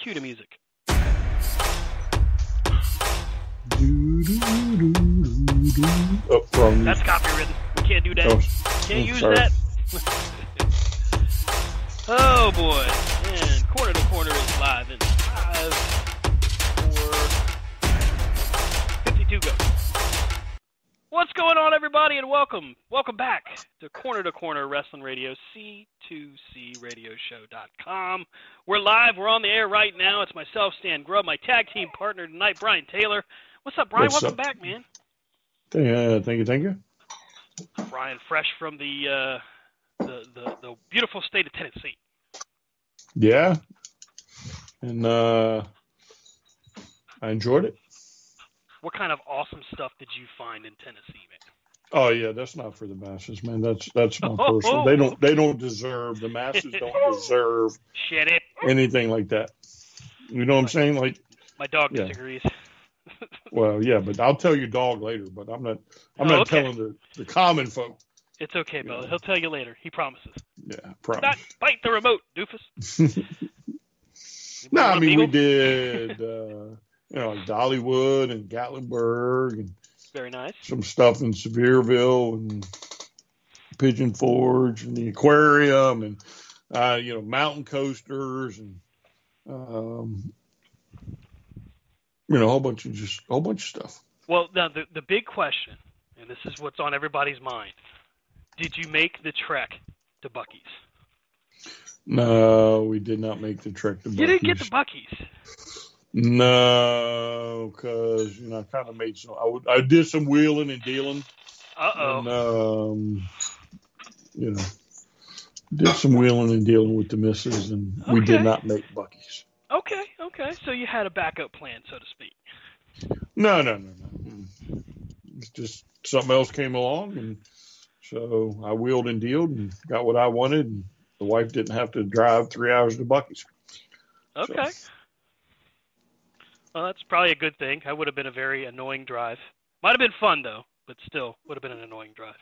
Cue the music. Oh, That's copywritten. We can't do that. Oh, can't oh, use sorry. that. oh boy. And corner to corner is live in five, four, 52 go. What's going on, everybody, and welcome. Welcome back to Corner to Corner Wrestling Radio, C2CRadioshow.com. We're live. We're on the air right now. It's myself, Stan Grubb, my tag team partner tonight, Brian Taylor. What's up, Brian? What's welcome up? back, man. uh, thank you, thank you. Brian, fresh from the, uh, the the the beautiful state of Tennessee. Yeah, and uh, I enjoyed it. What kind of awesome stuff did you find in Tennessee, man? Oh yeah, that's not for the masses, man. That's that's my Oh. personal. They don't they don't deserve the masses don't deserve Shit it. anything like that. You know what I'm saying? Like, My dog Yeah. disagrees. well, yeah, but I'll tell your dog later. But I'm not I'm Oh, not okay. telling the the common folk. It's okay, Bill. He'll tell you later. He promises. Yeah, promise. Not bite the remote, doofus. no, I mean we did. uh you know, like Dollywood and Gatlinburg and Very nice. some stuff in Sevierville and Pigeon Forge and the aquarium and uh, you know mountain coasters and um, you know a whole bunch of just a whole bunch of stuff. Well, now the the big question, and this is what's on everybody's mind: Did you make the trek to Buc-ee's? No, we did not make the trek to Buc-ee's. You didn't get Buc-ee's. to Buc-ee's. No, because you know I kind of made some. I, would, I did some wheeling and dealing, Uh oh. um, you know did some wheeling and dealing with the missus, and we did not make Buc-ee's. Okay, okay. So you had a backup plan, so to speak. No, no, no, no. It's just something else came along, and so I wheeled and dealed and got what I wanted. And the wife didn't have to drive three hours to Buc-ee's. Okay. Well, that's probably a good thing. I would have been a very annoying drive. Might have been fun though, but still would have been an annoying drive.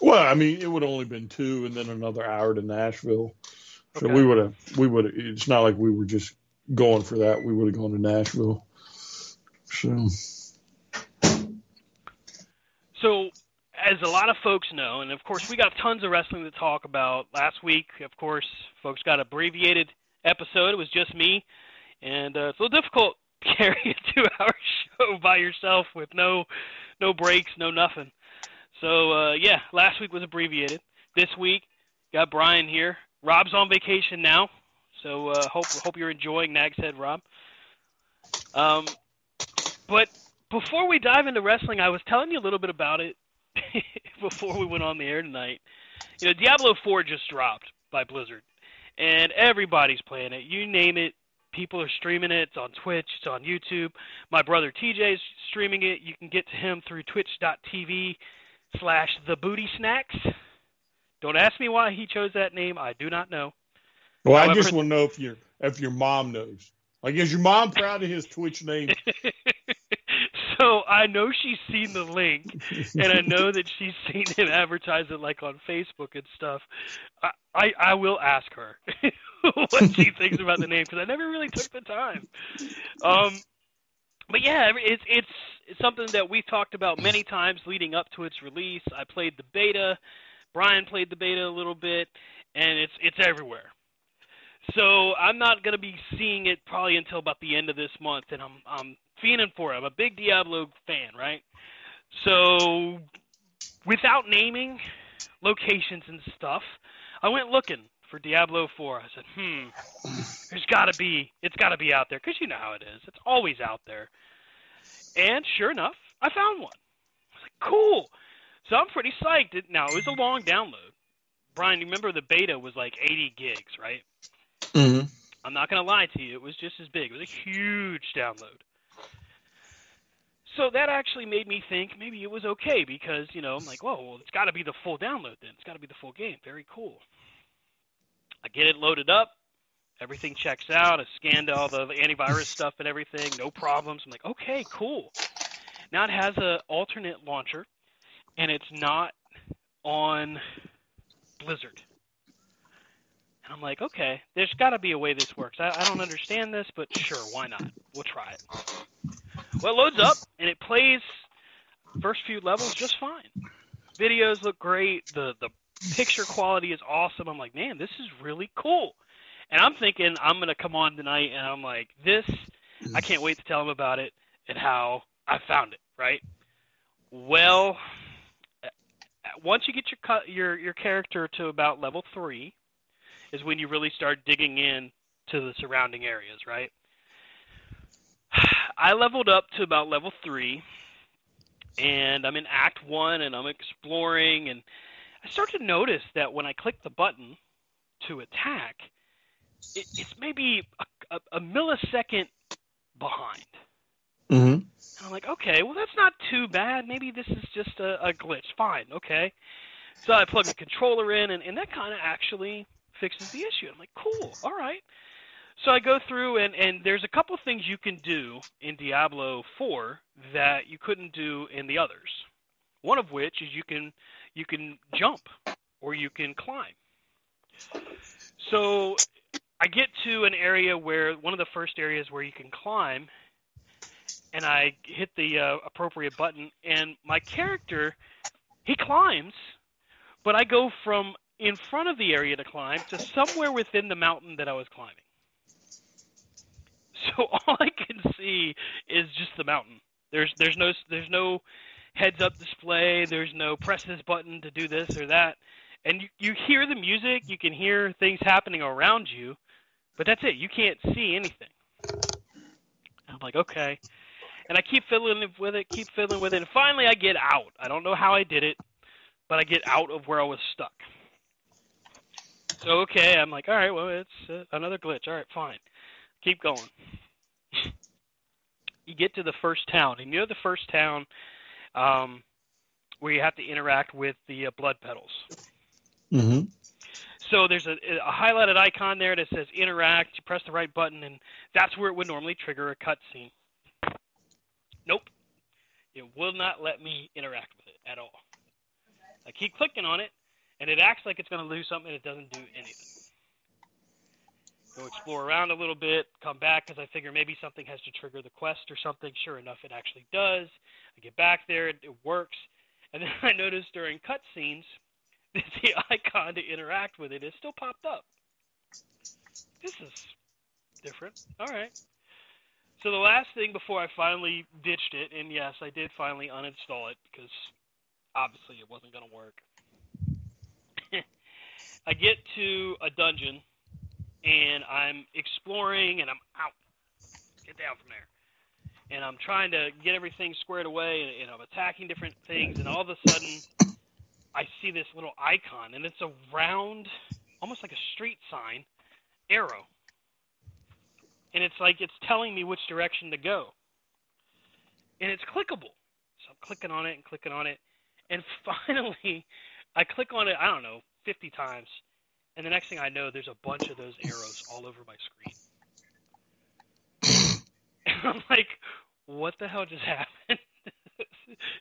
Well, I mean, it would have only been two, and then another hour to Nashville. So Okay. we would have, we would have. It's not like we were just going for that. We would have gone to Nashville. So So, as a lot of folks know, and of course we got tons of wrestling to talk about. Last week, of course, folks got abbreviated episode. It was just me, and uh, it's a little difficult carry a two-hour show by yourself with no no breaks, no nothing. So uh, yeah, last week was abbreviated. This week, got Brian here. Rob's on vacation now, so uh, hope hope you're enjoying Nag's Head, Rob. Um, but before we dive into wrestling, I was telling you a little bit about it before we went on the air tonight. You know, Diablo 4 just dropped by Blizzard, and everybody's playing it. You name it, people are streaming it. It's on Twitch, it's on YouTube. My brother TJ's streaming it. You can get to him through twitch.tv slash the booty snacks. Don't ask me why he chose that name. I do not know. Well, I just want to know if your if your mom knows. Like, is your mom proud of his Twitch name? so I know she's seen the link, and I know that she's seen him advertise it like on Facebook and stuff. I I, I will ask her what she thinks about the name because I never really took the time. Um, but yeah, it's it's it's something that we've talked about many times leading up to its release. I played the beta. Brian played the beta a little bit, and it's it's everywhere. So I'm not gonna be seeing it probably until about the end of this month, and I'm I'm fiending for it. I'm a big Diablo fan, right? So without naming locations and stuff, I went looking for Diablo 4. I said, hmm, there's got to be, it's got to be out there because you know how it is. It's always out there. And sure enough, I found one. I was like, cool. So I'm pretty psyched. Now it was a long download, Brian, you remember the beta was like 80 gigs, right? Mm-hmm. I'm not gonna lie to you, it was just as big. It was a huge download. So that actually made me think maybe it was okay because you know I'm like, whoa, well it's got to be the full download then. It's got to be the full game. Very cool. I get it loaded up. Everything checks out. I scanned all the antivirus stuff and everything. No problems. I'm like, okay, cool. Now it has a alternate launcher, and it's not on Blizzard. And I'm like, okay, there's got to be a way this works. I, I don't understand this, but sure, why not? We'll try it. Well, it loads up and it plays first few levels just fine. Videos look great. The the picture quality is awesome. I'm like, man, this is really cool. And I'm thinking I'm gonna come on tonight and I'm like, this I can't wait to tell them about it and how I found it, right? Well, once you get your your your character to about level 3 is when you really start digging in to the surrounding areas, right? I leveled up to about level three, and I'm in Act One, and I'm exploring, and I start to notice that when I click the button to attack, it, it's maybe a, a, a millisecond behind. Mm-hmm. And I'm like, okay, well that's not too bad. Maybe this is just a, a glitch. Fine, okay. So I plug the controller in, and, and that kind of actually fixes the issue. I'm like, cool, all right. So I go through and, and there's a couple things you can do in Diablo 4 that you couldn't do in the others. One of which is you can you can jump or you can climb. So I get to an area where one of the first areas where you can climb and I hit the uh, appropriate button and my character he climbs but I go from in front of the area to climb to somewhere within the mountain that I was climbing. So all I can see is just the mountain. There's there's no there's no heads up display. There's no press this button to do this or that. And you, you hear the music, you can hear things happening around you, but that's it. You can't see anything. I'm like, okay. And I keep fiddling with it, keep fiddling with it, and finally I get out. I don't know how I did it, but I get out of where I was stuck. So okay, I'm like, all right, well it's uh, another glitch. All right, fine. Keep going. you get to the first town, and you're the first town um, where you have to interact with the uh, blood petals. Mm-hmm. So there's a, a highlighted icon there that says interact. You press the right button, and that's where it would normally trigger a cutscene. Nope, it will not let me interact with it at all. I keep clicking on it, and it acts like it's going to do something, and it doesn't do anything go explore around a little bit, come back because I figure maybe something has to trigger the quest or something. Sure enough, it actually does. I get back there, it, it works, and then I notice during cutscenes that the icon to interact with it is still popped up. This is different. All right. So the last thing before I finally ditched it, and yes, I did finally uninstall it because obviously it wasn't going to work. I get to a dungeon and I'm exploring and I'm out. Get down from there. And I'm trying to get everything squared away and, and I'm attacking different things and all of a sudden I see this little icon and it's a round almost like a street sign arrow. And it's like it's telling me which direction to go. And it's clickable. So I'm clicking on it and clicking on it. And finally I click on it, I don't know, 50 times and the next thing I know, there's a bunch of those arrows all over my screen. and I'm like, what the hell just happened?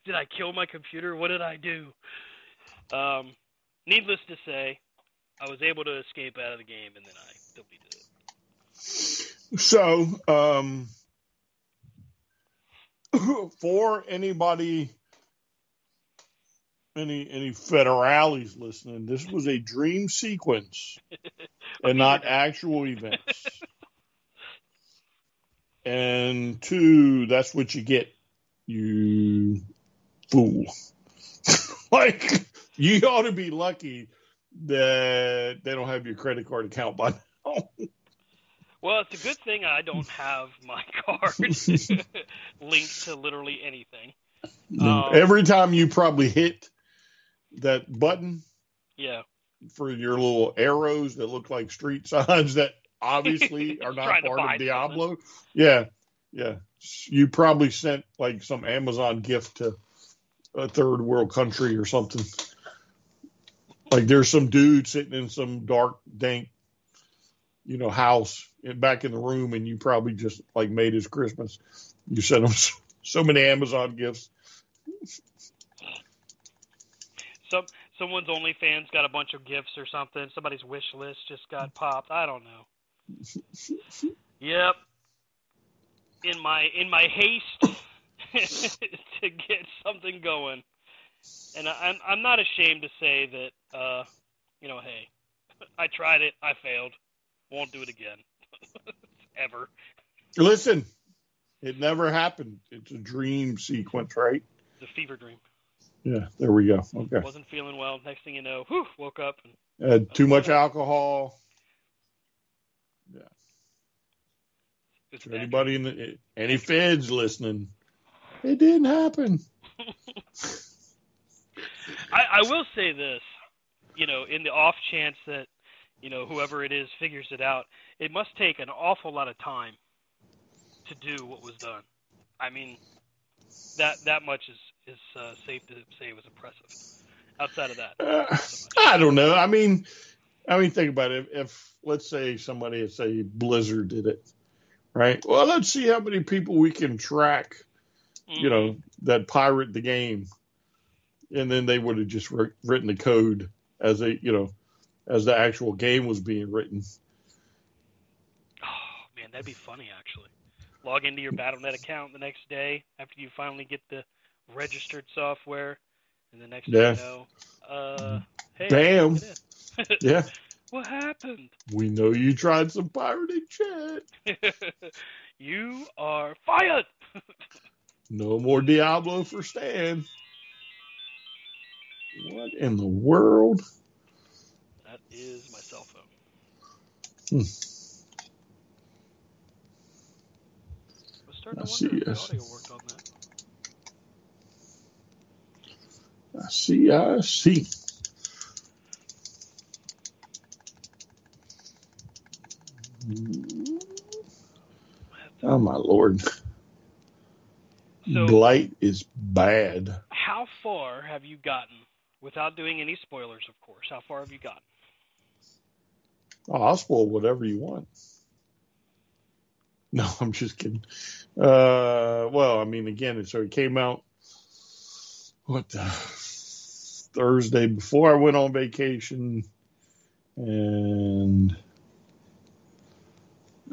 did I kill my computer? What did I do? Um, needless to say, I was able to escape out of the game, and then I deleted it. So, um, for anybody any any federales listening, this was a dream sequence and not actual events. and two, that's what you get, you fool. like you ought to be lucky that they don't have your credit card account by now. Well, it's a good thing I don't have my card linked to literally anything. Um, Every time you probably hit that button, yeah, for your little arrows that look like street signs that obviously are not part of Diablo. Yeah, yeah. You probably sent like some Amazon gift to a third world country or something. Like there's some dude sitting in some dark, dank, you know, house in, back in the room, and you probably just like made his Christmas. You sent him so, so many Amazon gifts. Some someone's OnlyFans got a bunch of gifts or something. Somebody's wish list just got popped. I don't know. Yep. In my in my haste to get something going, and I, I'm I'm not ashamed to say that. Uh, you know, hey, I tried it. I failed. Won't do it again. Ever. Listen, it never happened. It's a dream sequence, right? The fever dream. Yeah, there we go. Okay. Wasn't feeling well. Next thing you know, whew, woke up and Had too much alcohol. it's back. anybody in the any feds listening, it didn't happen. I, I will say this, you know, in the off chance that, you know, whoever it is figures it out, it must take an awful lot of time to do what was done. I mean, that that much is is uh, safe to say was impressive. Outside of that, Uh, so. I don't know. I mean, I mean, think about it. If, if let's say somebody, say Blizzard did it, right? Well, let's see how many people we can track. You know, that pirate the game, and then they would have just wr- written the code as a you know, as the actual game was being written. Oh man, that'd be funny actually. Log into your BattleNet account the next day after you finally get the registered software, and the next Yeah. thing you know, uh, hey, Bam. look at it. Yeah, what happened? we know you tried some pirating shit. you are fired. No more Diablo for Stan. What in the world? That is my cell phone. Hmm. I was starting I to see, if the yes. audio worked on that. I see, I see. Oh my lord. So- Blight is bad. How far have you gotten, without doing any spoilers, of course? How far have you gotten? Oh, I'll spoil whatever you want. No, I'm just kidding. Uh, well, I mean, again, so it came out what the, Thursday before I went on vacation, and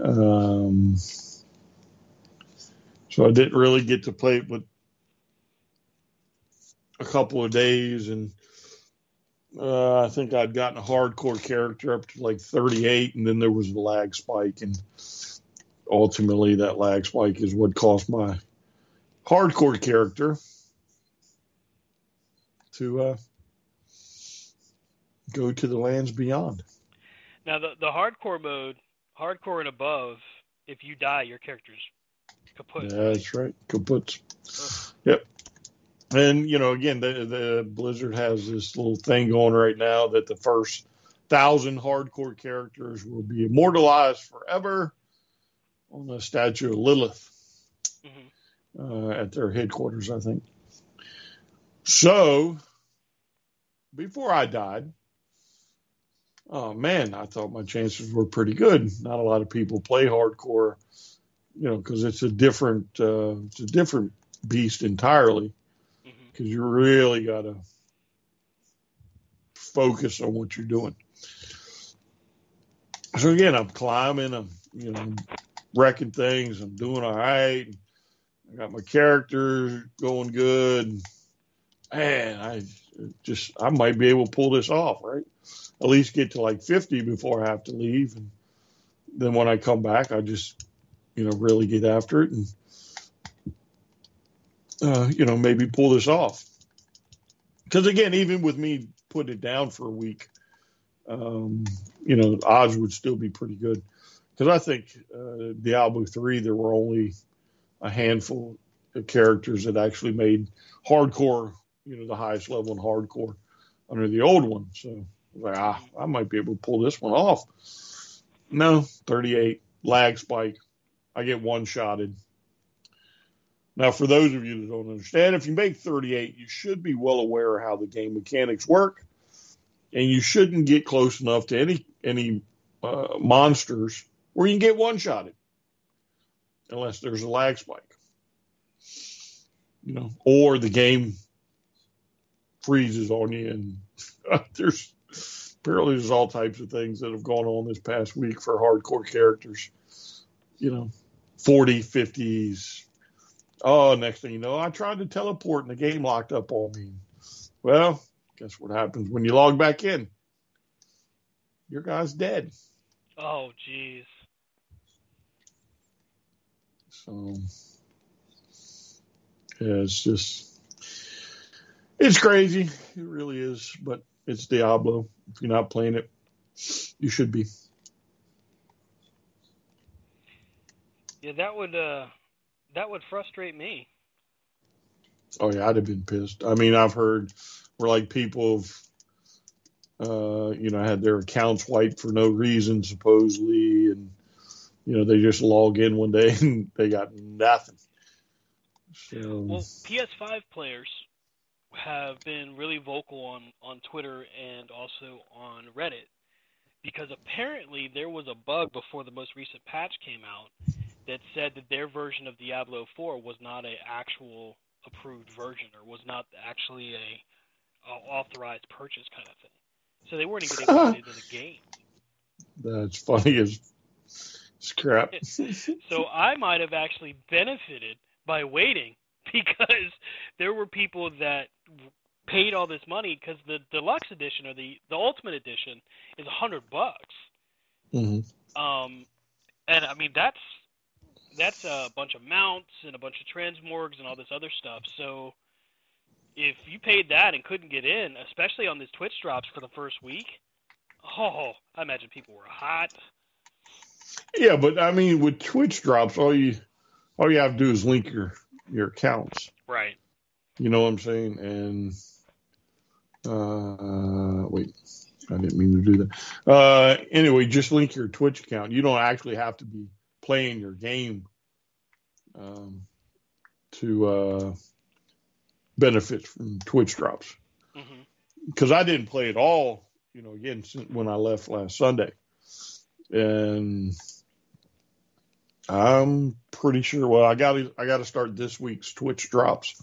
um, so I didn't really get to play it, but a couple of days, and uh, I think I'd gotten a hardcore character up to like 38, and then there was a lag spike, and ultimately that lag spike is what cost my hardcore character to uh, go to the lands beyond. Now, the the hardcore mode, hardcore and above, if you die, your character's kaput. That's right, kaput. Yep. And you know, again, the the Blizzard has this little thing going right now that the first thousand hardcore characters will be immortalized forever on the statue of Lilith hmm uh, at their headquarters, I think. So, before I died, oh man, I thought my chances were pretty good. Not a lot of people play hardcore, you know, because it's a different, uh, it's a different beast entirely. Because you really got to focus on what you're doing. So again, I'm climbing, I'm you know wrecking things, I'm doing all right. I got my character going good. Man, I just I might be able to pull this off, right? At least get to like 50 before I have to leave, and then when I come back, I just you know really get after it and uh, you know maybe pull this off. Because again, even with me putting it down for a week, um, you know, odds would still be pretty good. Because I think uh, Diablo three, there were only a handful of characters that actually made hardcore, you know, the highest level in hardcore under the old one. So like, ah, I might be able to pull this one off. No, 38 lag spike. I get one shotted. Now, for those of you that don't understand, if you make 38, you should be well aware how the game mechanics work, and you shouldn't get close enough to any any uh, monsters where you can get one shotted, unless there's a lag spike, you know, or the game freezes on you, and there's apparently there's all types of things that have gone on this past week for hardcore characters, you know, 40, 50s, Oh, next thing you know, I tried to teleport and the game locked up on me. Well, guess what happens when you log back in? Your guy's dead. Oh, jeez. So, yeah, it's just, it's crazy. It really is. But it's Diablo. If you're not playing it, you should be. Yeah, that would uh that would frustrate me. Oh yeah, I'd have been pissed. I mean, I've heard where like people have, uh, you know, had their accounts wiped for no reason supposedly, and you know they just log in one day and they got nothing. So, well, PS5 players have been really vocal on on Twitter and also on Reddit because apparently there was a bug before the most recent patch came out that said that their version of Diablo 4 was not a actual approved version or was not actually a, a authorized purchase kind of thing. So they weren't even able to get into the game. That's funny as crap. so I might have actually benefited by waiting because there were people that paid all this money because the deluxe edition or the the ultimate edition is a hundred bucks. Mm-hmm. Um, and I mean that's that's a bunch of mounts and a bunch of transmorgs and all this other stuff. So if you paid that and couldn't get in, especially on these Twitch drops for the first week, oh, I imagine people were hot. Yeah, but I mean, with Twitch drops, all you all you have to do is link your your accounts. Right. You know what I'm saying? And uh, wait, I didn't mean to do that. Uh, anyway, just link your Twitch account. You don't actually have to be playing your game um, to uh, benefit from Twitch drops. Because mm-hmm. I didn't play at all, you know, again, when I left last Sunday. And I'm pretty sure. Well, I got I got to start this week's Twitch drops,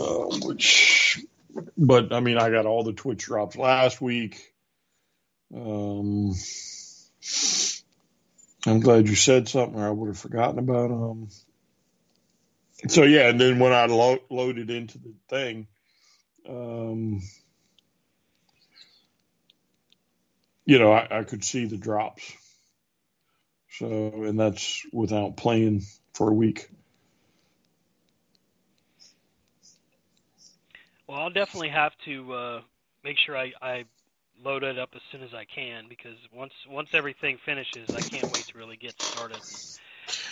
um, which, but I mean, I got all the Twitch drops last week. Um, I'm glad you said something, or I would have forgotten about them. So yeah, and then when I lo- loaded into the thing, um, you know, I, I could see the drops. So, and that's without playing for a week. Well, I'll definitely have to uh, make sure I, I load it up as soon as I can because once once everything finishes, I can't wait to really get started.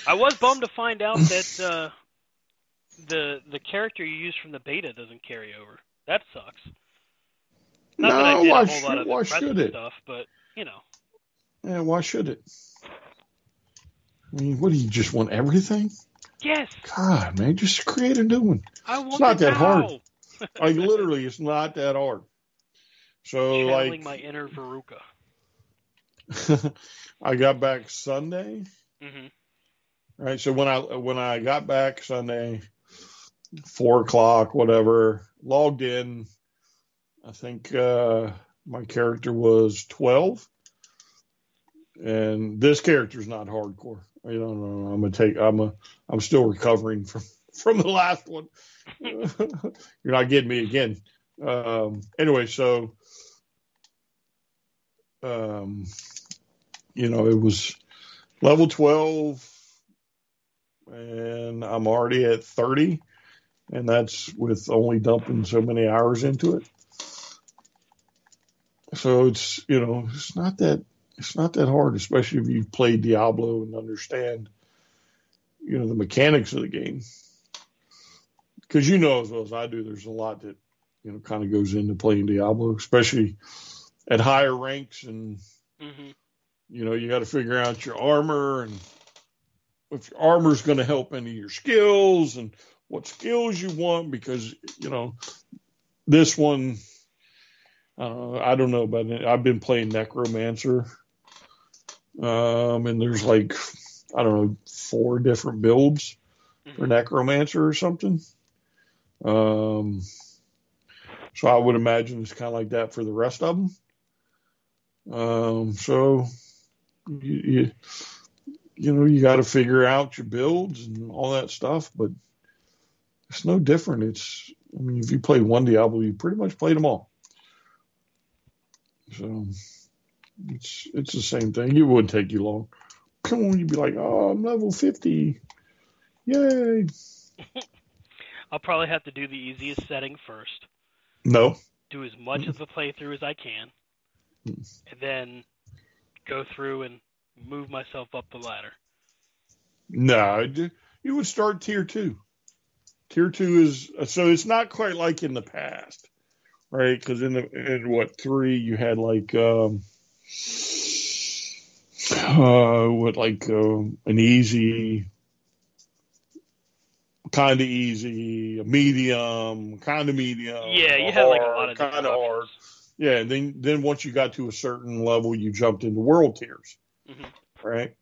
I was bummed to find out that uh, the the character you use from the beta doesn't carry over. That sucks. Not no, that I did why a whole lot of why should it? stuff, but you know. Yeah, why should it? I mean, what do you just want everything? Yes. God, man, just create a new one. I want it's not that hard. like literally, it's not that hard. So Channeling like my inner Veruca. I got back Sunday. Mm-hmm. Right. So when I when I got back Sunday, four o'clock, whatever, logged in. I think uh, my character was twelve, and this character is not hardcore. You know, no, no, I'm gonna take. I'm a. I'm still recovering from from the last one. You're not getting me again. Um, anyway, so um, you know, it was level 12 and I'm already at 30 and that's with only dumping so many hours into it. So it's, you know, it's not that it's not that hard, especially if you've played Diablo and understand, you know, the mechanics of the game. Because you know as well as I do, there's a lot that, you know, kind of goes into playing Diablo, especially at higher ranks, and hmm you know you got to figure out your armor and if your armor's going to help any of your skills and what skills you want because you know this one uh, I don't know about it. I've been playing Necromancer, um, and there's like I don't know four different builds for Necromancer or something. Um, so I would imagine it's kind of like that for the rest of them. Um, so you, you, you know you got to figure out your builds and all that stuff, but it's no different. It's I mean if you play one Diablo, you pretty much played them all. So it's it's the same thing. It wouldn't take you long. Come on, you'd be like, oh, I'm level fifty, yay! I'll probably have to do the easiest setting first. No, Do as much of the playthrough as I can, and then go through and move myself up the ladder. no, you would start tier two. Tier two is so it's not quite like in the past, right? Because in the in what three you had like um, uh, what like um, an easy, kind of easy, medium, kind of medium. yeah, you had like a lot of kind of hard. Yeah, and then then once you got to a certain level, you jumped into world tiers, Mhm. right?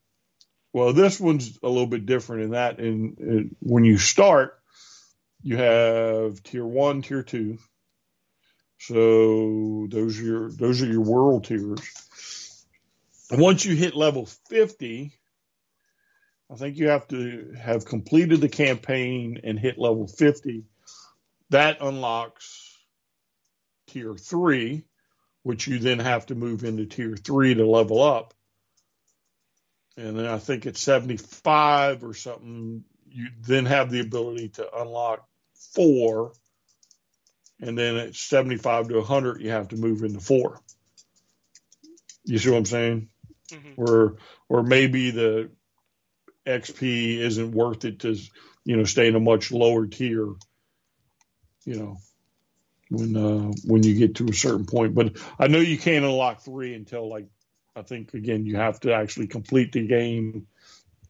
Well, this one's a little bit different in that. In, in when you start, you have tier one, tier two. So those are your those are your world tiers. And once you hit level fifty, I think you have to have completed the campaign and hit level fifty. That unlocks tier three, which you then have to move into tier three to level up. And then I think at 75 or something, you then have the ability to unlock four. And then at 75 to 100, you have to move into four. You see what I'm saying? Mhm. Or, or maybe the XP isn't worth it to, you know, stay in a much lower tier, you know, when uh, when you get to a certain point. But I know you can't unlock three until like I think again you have to actually complete the game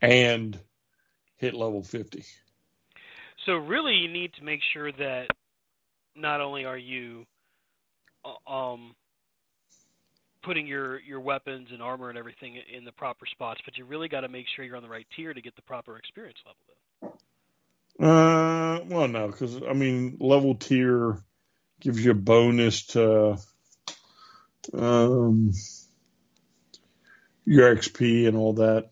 and hit level fifty. So really, you need to make sure that not only are you uh, um, putting your your weapons and armor and everything in the proper spots, but you really got to make sure you're on the right tier to get the proper experience level. Then. Uh, well, no, because I mean level tier gives you a bonus to um your XP and all that.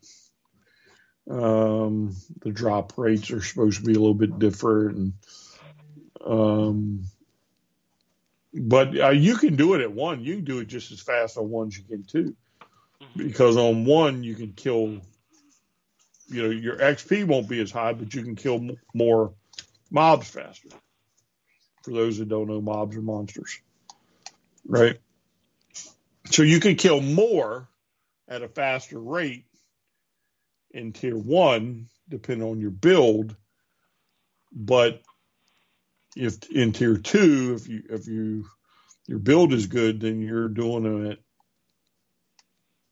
Um, the drop rates are supposed to be a little bit different, and um, but uh, you can do it at one. You can do it just as fast on one as you can two, Mhm. because on one you can kill. You know your XP won't be as high, but you can kill m- more mobs faster. For those that don't know, mobs are monsters, right? So you can kill more at a faster rate in tier one, depending on your build. But if in tier two, if you if you your build is good, then you're doing them at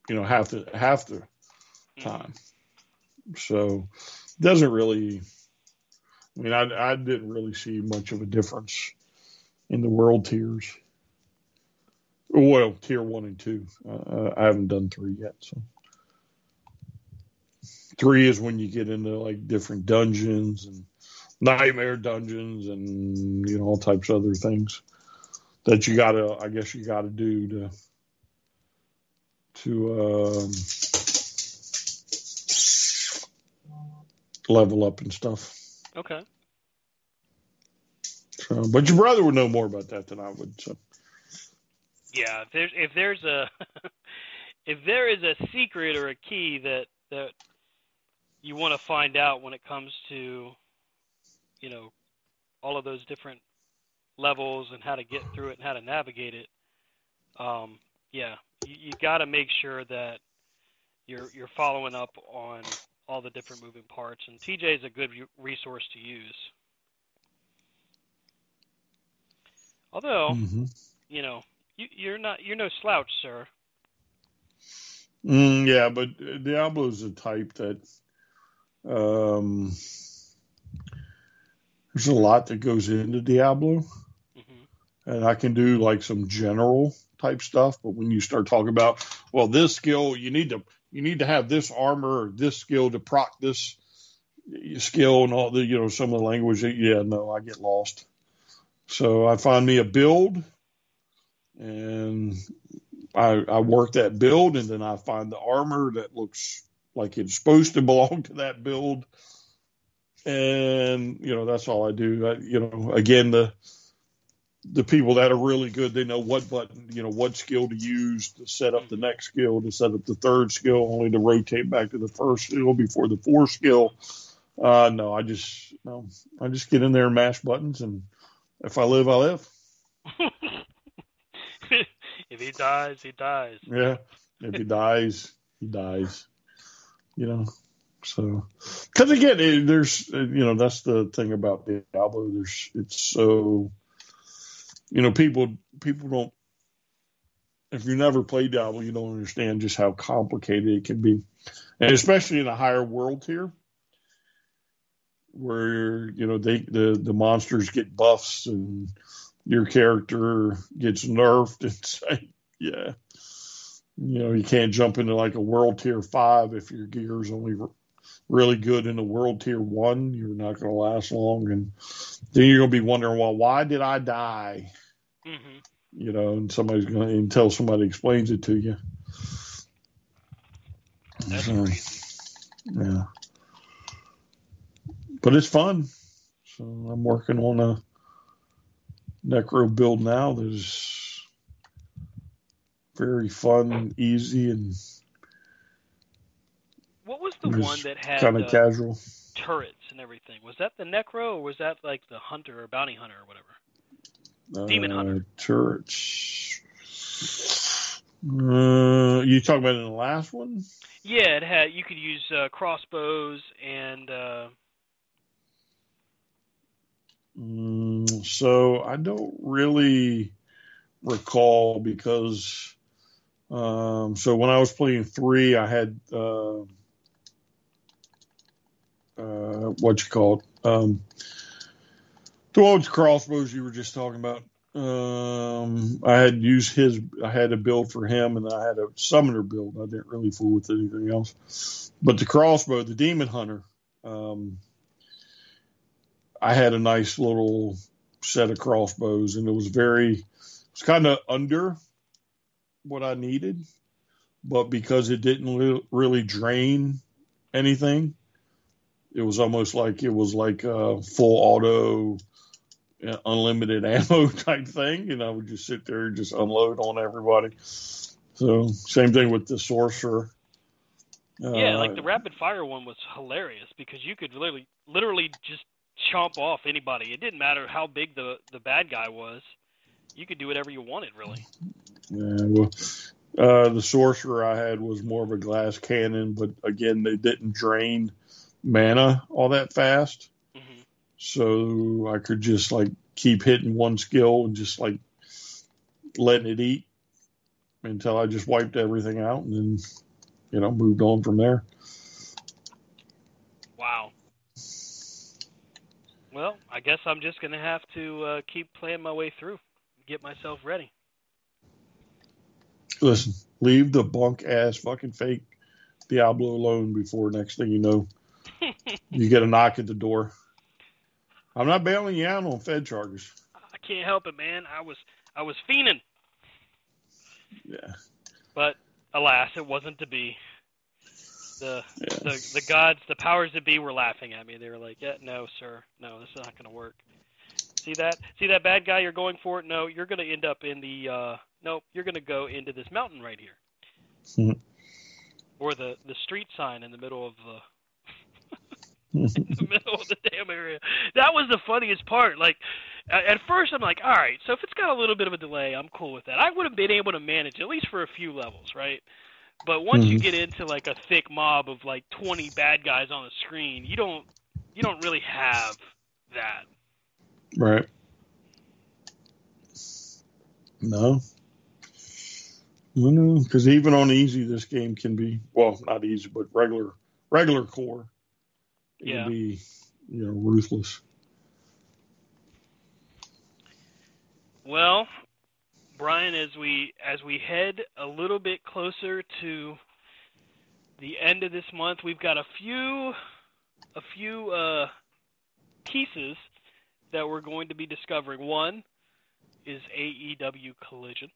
you know half the half the time. So it doesn't really. I mean, I I didn't really see much of a difference in the world tiers. Well, tier one and two. Uh, I haven't done three yet, so three is when you get into like different dungeons and nightmare dungeons and you know all types of other things that you gotta. I guess you gotta do to to um, level up and stuff. Okay. So, but your brother would know more about that than I would. So. Yeah, if there's if there's a if there is a secret or a key that that you want to find out when it comes to you know all of those different levels and how to get through it and how to navigate it, um, yeah, you, you got to make sure that you're you're following up on all the different moving parts. And TJ is a good re- resource to use. Although Mhm. you know, You, you're not. You're no slouch, sir. Mm, yeah, but Diablo's a type that um, there's a lot that goes into Diablo, hmm and I can do like some general type stuff. But when you start talking about, well, this skill you need to you need to have this armor or this skill to proc this skill and all the you know some of the language. Yeah, no, I get lost. So I find me a build, and I, I work that build, and then I find the armor that looks like it's supposed to belong to that build, and you know that's all I do. I, you know, again the the people that are really good, they know what button, you know, what skill to use to set up the next skill, to set up the third skill, only to rotate back to the first skill before the fourth skill. Uh, no, I just no, I just get in there and mash buttons, and if I live, I live. if he dies, he dies. Yeah. If he dies, he dies. You know. So, because again, it, there's you know that's the thing about Diablo. There's it's so you know people people don't if you never played Diablo, you don't understand just how complicated it can be, and especially in a higher world tier where you know they the the monsters get buffs and your character gets nerfed. It's like, yeah, you know, you can't jump into like a world tier five if your gear is only really good in the world tier one. You're not going to last long, and then you're going to be wondering, well, why did I die? hmm You know, and somebody's going to until somebody explains it to you. That's So, crazy. yeah, but it's fun. So I'm working on a necro build now that is very fun, easy, and the It one that had kind of uh, casual. turrets and everything? Was that the Necro or was that like the Hunter or Bounty Hunter or whatever? Demon uh, Hunter. turrets. Uh, you talking about in the last one? Yeah, it had. You could use uh, crossbows and uh, Mm, so I don't really recall because um, so when I was playing three, I had uh, uh, what you call it, um, the old crossbows you were just talking about. Um, I had used his. I had a build for him, and I had a summoner build. I didn't really fool with anything else. But the crossbow, the demon hunter, um, I had a nice little set of crossbows, and it was very, it was kind of under what I needed, but because it didn't really drain anything, it was almost like it was like a full auto, uh, unlimited ammo type thing, and I would just sit there and just unload on everybody. So same thing with the sorcerer. yeah, like Uh, the rapid fire one was hilarious because you could literally literally just chomp off anybody. It didn't matter how big the the bad guy was. You could do whatever you wanted, really. Yeah, well, uh, the sorcerer I had was more of a glass cannon, but again, they didn't drain mana all that fast, hmm so I could just like keep hitting one skill and just like letting it eat until I just wiped everything out, and then you know moved on from there. Wow. Well, I guess I'm just gonna have to uh, keep playing my way through, get myself ready. Listen, leave the bunk ass fucking fake Diablo alone before next thing you know, you get a knock at the door. I'm not bailing you out on Fed charges. I can't help it, man. I was I was fiending, Yeah. but alas, it wasn't to be. The Yeah. the the gods, the powers that be, were laughing at me. They were like, "Yeah, no, sir, no, this is not going to work." See that? See that bad guy you're going for? No, you're going to end up in the. uh Nope, you're going to go into this mountain right here, Mhm. or the the street sign in the middle of the in the middle of the damn area. That was the funniest part. Like, at, first I'm like, all right, so if it's got a little bit of a delay, I'm cool with that. I would have been able to manage at least for a few levels, right? But once you Mhm. get into like a thick mob of like 20 bad guys on the screen, you don't you don't really have that. Right. No. No. Because even on easy, this game can be well, not easy, but regular regular core. Yeah. can be you know ruthless. Well, Brian, as we as we head a little bit closer to the end of this month, we've got a few a few uh, pieces that we're going to be discovering. One is AEW Collision,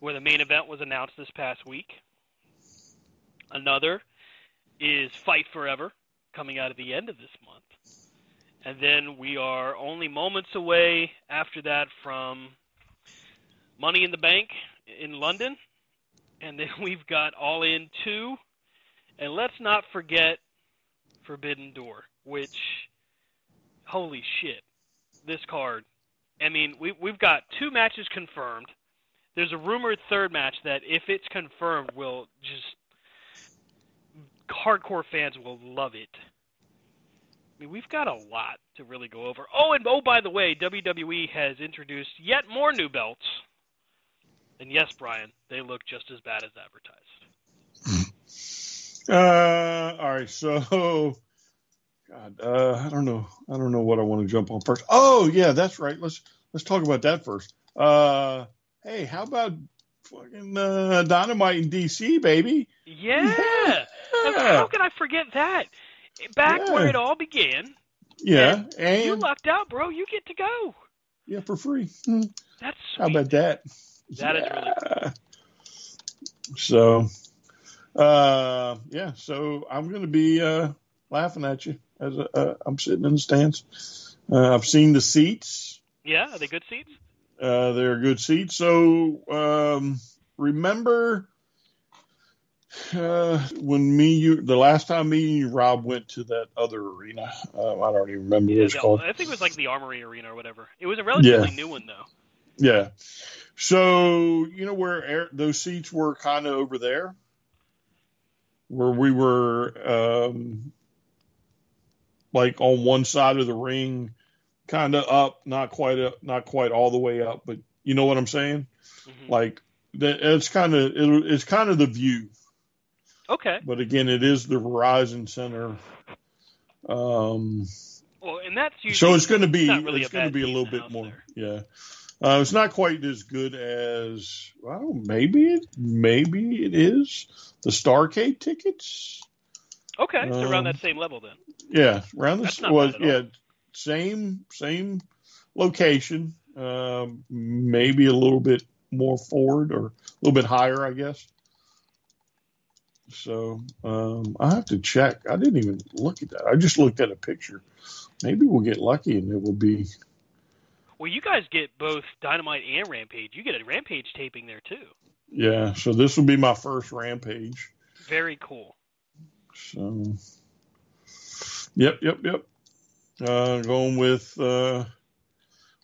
where the main event was announced this past week. Another is Fight Forever, coming out at the end of this month. And then we are only moments away after that from Money in the Bank in London. And then we've got All In 2. And let's not forget Forbidden Door, which, holy shit, this card. I mean, we, we've got two matches confirmed. There's a rumored third match that, if it's confirmed, will just. Hardcore fans will love it. I mean, we've got a lot to really go over. Oh, and oh, by the way, WWE has introduced yet more new belts. And yes, Brian, they look just as bad as advertised. Uh, all right, so God, uh, I don't know, I don't know what I want to jump on first. Oh yeah, that's right. Let's let's talk about that first. Uh, hey, how about fucking uh, Dynamite in DC, baby? Yeah. Yeah. And How can I forget that? Back Yeah. where it all began, Yeah, you and lucked out, bro. You get to go. yeah, for free. Hmm. That's How about that? That is really Yeah. So, uh, yeah. So I'm going to be uh, laughing at you as uh, I'm sitting in the stands. Uh, I've seen the seats. Yeah, are they good seats? Uh, they're good seats. So um, remember uh, when me you the last time me and you, Rob went to that other arena. Uh, I don't even remember what it's the- called. I think it was like the Armory Arena or whatever. It was a relatively Yeah. new one though. Yeah. So you know where air, those seats were kind of over there, where we were, um, like on one side of the ring, kind of up, not quite up, not quite all the way up, but you know what I'm saying? Mhm. Like that, it's kind of it, it's kind of the view, Okay. but again, it is the Verizon Center. Um, Well, and that's usually so it's going to be not really it's a going to be a little bit more there. yeah uh, it's not quite as good as well maybe it maybe it is the starcade tickets okay. So around Um, that same level then. yeah around was bad yeah same same location um, maybe a little bit more forward or a little bit higher i guess so um, i have to check i didn't even look at that i just looked at a picture maybe we'll get lucky and it will be Well, you guys get both Dynamite and Rampage. You get a Rampage taping there too. Yeah, so this will be my first rampage. Very cool. So, yep, yep, yep. Uh, going with uh,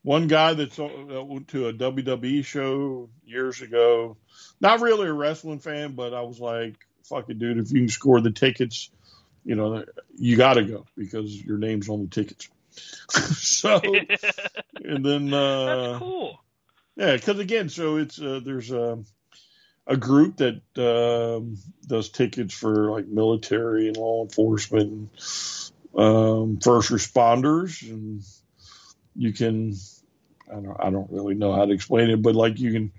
one guy that's uh, that went to a WWE show years ago. Not really a wrestling fan, but I was like, "Fuck it, dude! If you can score the tickets, you know, you got to go because your name's on the tickets." so, and then uh, That's cool. yeah, because again, so it's uh, there's a a group that um, does tickets for like military and law enforcement, and, um, first responders, and you can I don't I don't really know how to explain it, but like you can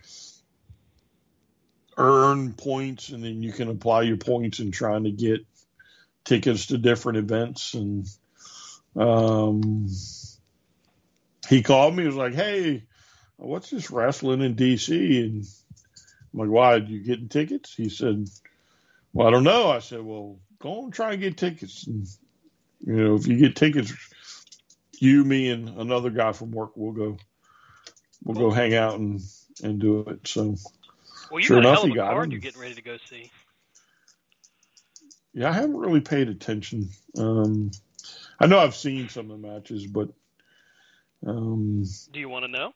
earn points and then you can apply your points in trying to get tickets to different events. And um he called me he was like hey what's this wrestling in dc and i'm like why Are you getting tickets? He said well i don't know. I said well go and try and get tickets. And you know if you get tickets you me and another guy from work will go we'll go hang out and and do it. So Well, you Sure got a enough, hell of a card him. you're getting ready to go see. Yeah, I haven't really paid attention. Um, I know I've seen some of the matches, but um, Do you want to know?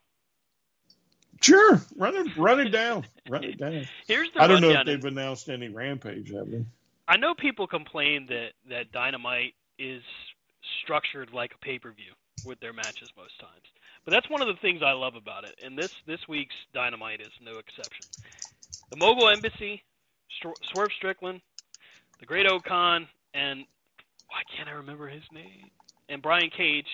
sure, run it, run it down, run it down. Here's the I don't know if they've announced any Rampage, have they? I know people complain that that Dynamite is structured like a pay-per-view with their matches most times. But that's one of the things I love about it. And this this week's Dynamite is no exception. the Mogul Embassy, Swerve Strickland, the Great O-Khan, and why can't I remember his name? And Brian Cage.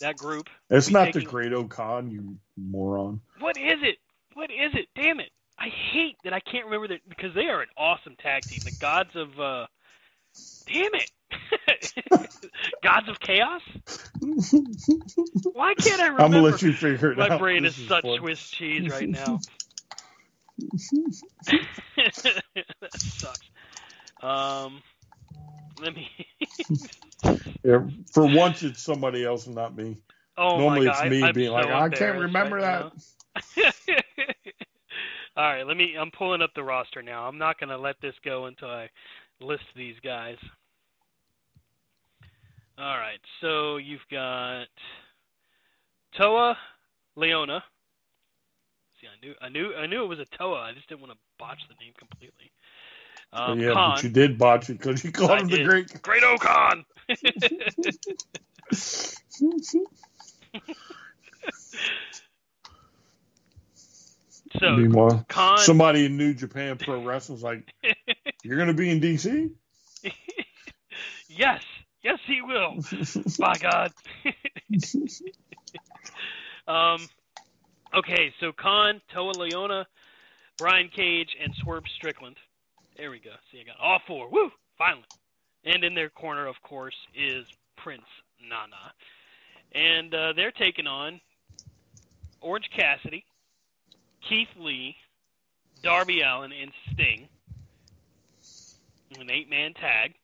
That group. It's not taking... the Great O-Khan, you moron. What is it? What is it? Damn it! I hate that I can't remember that because they are an awesome tag team. The Gods of. uh Damn it! Gods of Chaos? Why can't I remember? I'm gonna let you figure it My out. My brain is, is such fun. Swiss cheese right now. that sucks. Um, let me. yeah, for once, it's somebody else and not me. Oh Normally, my God. it's me I'm being so like, I can't remember right that. All right, let me. I'm pulling up the roster now. I'm not going to let this go until I list these guys. All right, so you've got Toa Liona. See, I knew, I knew, I knew it was a Toa. I just didn't want to botch the name completely. Um, yeah, Kaun. but you did botch it because you called I him did. the Great. Great O-Kaun. so Meanwhile, Khan. somebody in New Japan Pro Wrestling's like, "You're going to be in DC." yes, yes, he will. By God. um. Okay, so Kaun, Toa Liona, Brian Cage, and Swerve Strickland. There we go. See, I got all four. Woo! Finally. And in their corner, of course, is Prince Nana. And uh, they're taking on Orange Cassidy, Keith Lee, Darby Allin, and Sting. An eight man tag.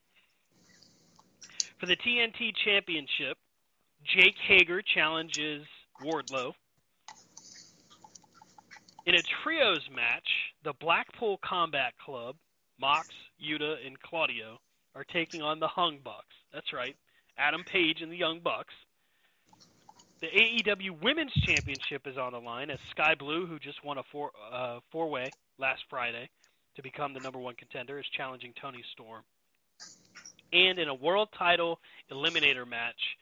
For the TNT Championship, Jake Hager challenges Wardlow. In a trios match, the Blackpool Combat Club, Mox, Yuta, and Claudio, are taking on the Hung Bucks. That's right, Adam Page and the Young Bucks. The AEW Women's Championship is on the line as Skye Blue, who just won a four uh, way last Friday to become the number one contender, is challenging Toni Storm. And in a world title eliminator match,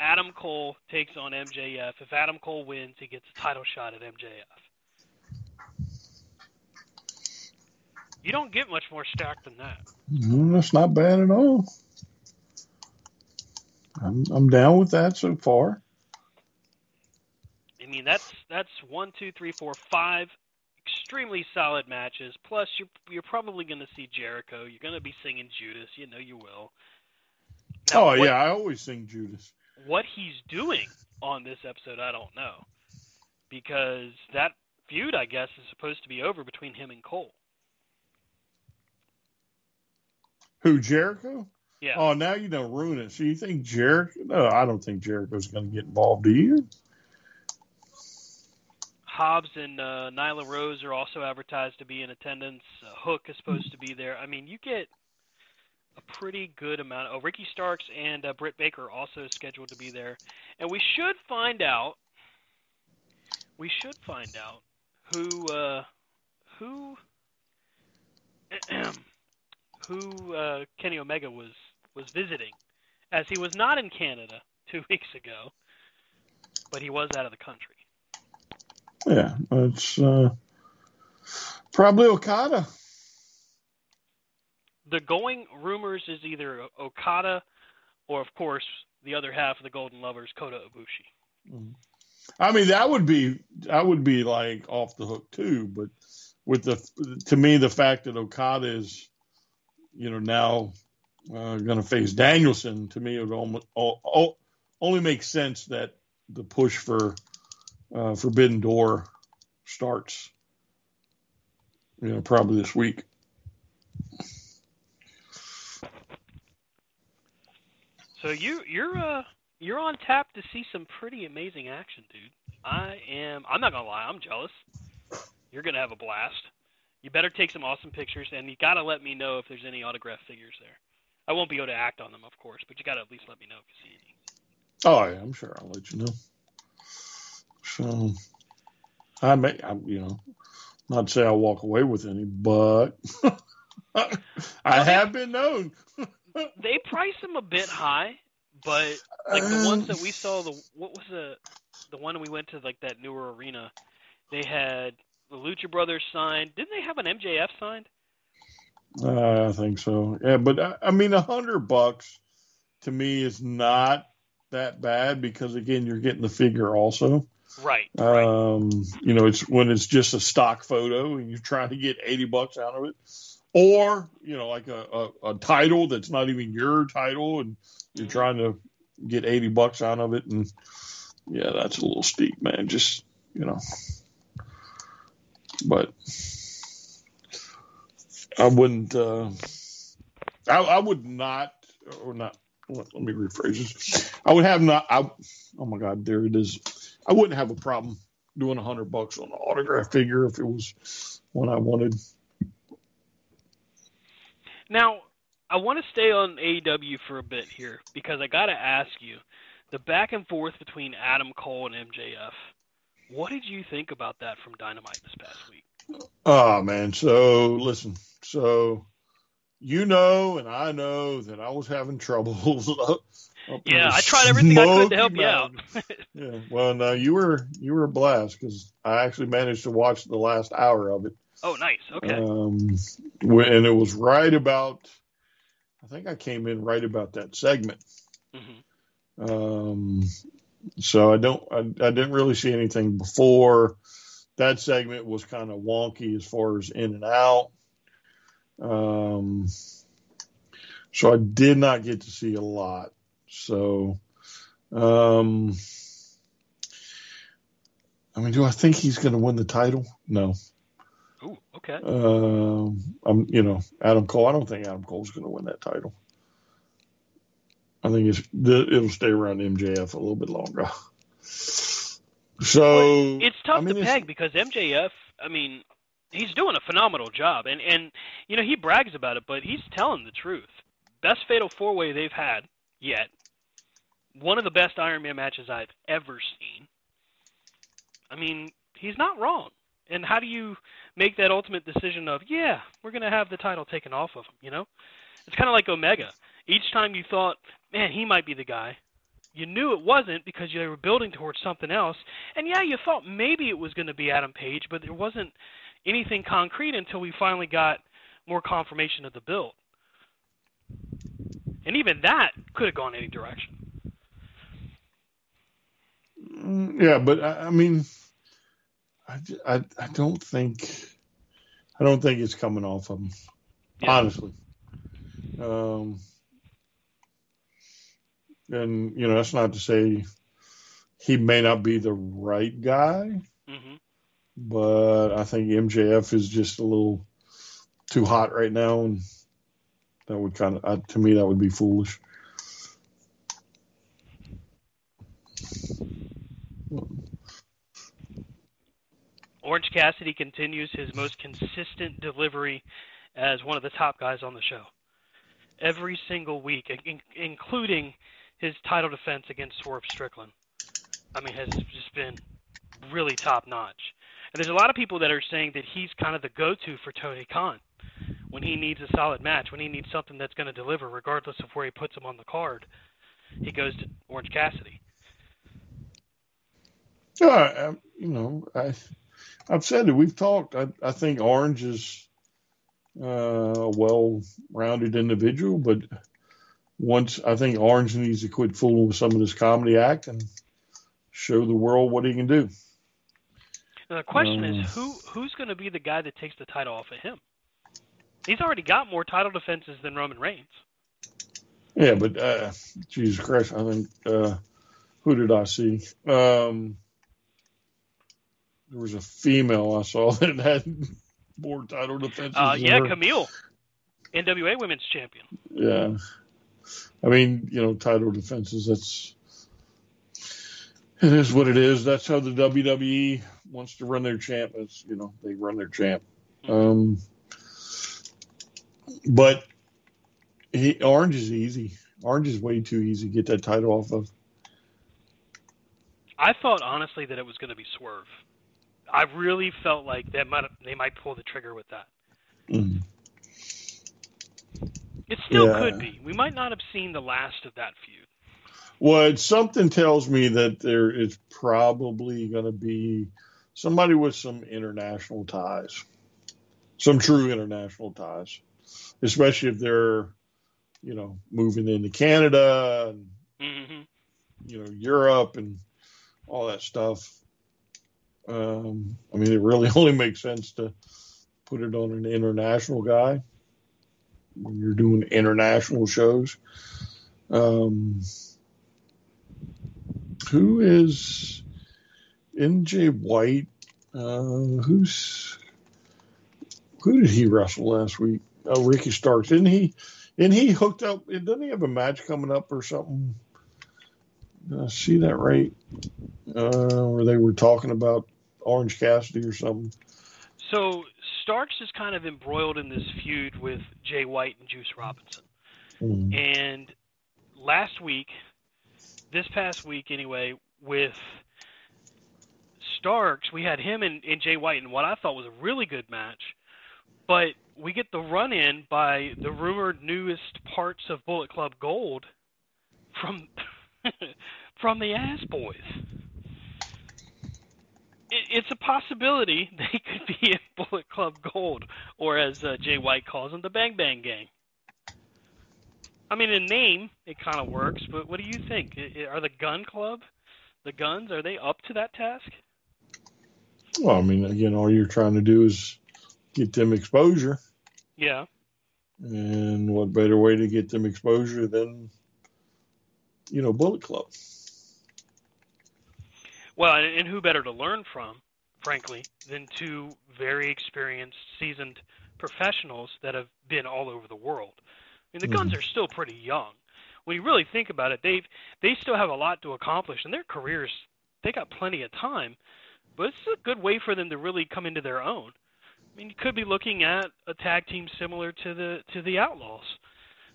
Adam Cole takes on MJF. If Adam Cole wins, he gets a title shot at MJF. You don't get much more stacked than that. Mm, that's not bad at all. I'm I'm down with that so far. I mean, that's that's one, two, three, four, five extremely solid matches. Plus, you're you're probably going to see Jericho. You're going to be singing Judas. You know you will. Now, oh what, yeah, I always sing Judas. What he's doing on this episode, I don't know, because that feud, I guess, is supposed to be over between him and Cole. Who Jericho? Yeah. Oh, now you don't ruin it. So you think Jericho? No, I don't think Jericho's going to get involved. Do you? Hobbs and uh, Nyla Rose are also advertised to be in attendance. Uh, Hook is supposed to be there. I mean, you get a pretty good amount. Oh, Ricky Starks and uh, Britt Baker also scheduled to be there, and we should find out. We should find out who uh, who who uh, Kenny Omega was was visiting, as he was not in Canada two weeks ago, but he was out of the country. Yeah, it's uh, probably Okada. The going rumors is either Okada or, of course, the other half of the Golden Lovers, Kota Ibushi. Mm-hmm. I mean, that would be that would be like off the hook too. But with the to me, the fact that Okada is, you know, now uh, going to face Danielson, to me, it would almost, only makes sense that the push for uh, Forbidden Door starts, you know, probably this week. So you you're uh you're on tap to see some pretty amazing action, dude. I am. I'm not gonna lie. I'm jealous. You're gonna have a blast. You better take some awesome pictures, and you gotta let me know if there's any autograph figures there. I won't be able to act on them, of course, but you gotta at least let me know if you see any. Oh yeah, I'm sure I'll let you know. So I may, I, you know, not say I'll walk away with any, but I have been known. they price them a bit high, but like the ones that we saw, the what was the the one we went to like that newer arena, they had The Lucha Brothers signed. Didn't they have an MJF signed? Uh, I think so. Yeah, but I, I mean, a hundred bucks to me is not that bad because again, you're getting the figure also. Right. right. Um, you know, it's when it's just a stock photo and you're trying to get eighty bucks out of it, or you know, like a, a, a title that's not even your title and you're mm-hmm. trying to get eighty bucks out of it, and yeah, that's a little steep, man. Just you know, but I wouldn't. Uh, I, I would not, or not. Let, let me rephrase this. I would have not. I, oh my God, there it is. I wouldn't have a problem doing a hundred bucks on an autograph figure if it was one I wanted. Now, I want to stay on AEW for a bit here because I got to ask you the back and forth between Adam Cole and MJF. What did you think about that from Dynamite this past week? Oh man, so listen, so you know, and I know that I was having troubles. Yeah, I tried everything I could to help you out. yeah, well, no, you were you were a blast because I actually managed to watch the last hour of it. Oh, nice. Okay. Um, and it was right about. I think I came in right about that segment. Mm-hmm. Um, so I don't. I, I didn't really see anything before that segment was kind of wonky as far as in and out. Um, so I did not get to see a lot. So, um, I mean, do I think he's going to win the title? No. Ooh, okay. Um, I'm, you know, Adam Cole. I don't think Adam Cole's going to win that title. I think it's it'll stay around MJF a little bit longer. So it's tough I mean, to peg because MJF. I mean, he's doing a phenomenal job, and and you know he brags about it, but he's telling the truth. Best fatal four way they've had yet. One of the best Iron Man matches I've ever seen. I mean, he's not wrong. And how do you make that ultimate decision of, yeah, we're going to have the title taken off of him, you know? It's kind of like Omega. Each time you thought, man, he might be the guy, you knew it wasn't because you were building towards something else. And yeah, you thought maybe it was going to be Adam Page, but there wasn't anything concrete until we finally got more confirmation of the build. And even that could have gone any direction. Yeah, but I, I mean, I, I, I, don't think I don't think it's coming off of him. Yeah. Honestly, um, and you know that's not to say he may not be the right guy, mm-hmm. but I think MJF is just a little too hot right now, and that would kind of uh, to me that would be foolish. Orange Cassidy continues his most consistent delivery as one of the top guys on the show. Every single week, in- including his title defense against Swerve Strickland, I mean, has just been really top notch. And there's a lot of people that are saying that he's kind of the go-to for Tony Khan when he needs a solid match, when he needs something that's going to deliver, regardless of where he puts him on the card. He goes to Orange Cassidy. Yeah, you know, I, I've said it. We've talked. I, I think Orange is uh, a well-rounded individual, but once I think Orange needs to quit fooling with some of this comedy act and show the world what he can do. Now the question is, uh, who who's going to be the guy that takes the title off of him? He's already got more title defenses than Roman Reigns. Yeah, but uh, Jesus Christ, I think uh, who did I see? Um, there was a female I saw that had more title defenses. Uh, yeah, Camille, NWA Women's Champion. Yeah, I mean, you know, title defenses. That's it is what it is. That's how the WWE wants to run their champ. As you know, they run their champ. Mm-hmm. Um, but he, Orange is easy. Orange is way too easy to get that title off of. I thought honestly that it was going to be Swerve. I really felt like that might they might pull the trigger with that. Mm-hmm. It still yeah. could be. We might not have seen the last of that feud. Well, something tells me that there is probably going to be somebody with some international ties, some true international ties, especially if they're, you know, moving into Canada and hmm you know Europe and all that stuff. Um, I mean, it really only makes sense to put it on an international guy when you're doing international shows. Um, who is NJ White? Uh, who's who did he wrestle last week? Oh, Ricky Starks. Didn't he? Didn't he hooked up? Doesn't he have a match coming up or something? Did I see that right? Uh, where they were talking about Orange Cassidy or something. So Starks is kind of embroiled in this feud with Jay White and Juice Robinson. Hmm. And last week, this past week anyway, with Starks, we had him and, and Jay White in what I thought was a really good match. But we get the run in by the rumored newest parts of Bullet Club Gold from from the Ass Boys. It, it's a possibility they could be in Bullet Club Gold, or as uh, Jay White calls them, the Bang Bang Gang. I mean, in name, it kind of works, but what do you think? I- I- Are the Gunn Club, the Gunns, are they up to that task? Well, I mean, again, all you're trying to do is get them exposure, Yeah. and what better way to get them exposure than, you know, Bullet Club? Well, and, and who better to learn from, frankly, than two very experienced, seasoned professionals that have been all over the world. I mean, the Gunns mm-hmm. are still pretty young. When you really think about it, they've they still have a lot to accomplish, and their careers they got plenty of time. But it's a good way for them to really come into their own. I mean, you could be looking at a tag team similar to the to the Outlaws.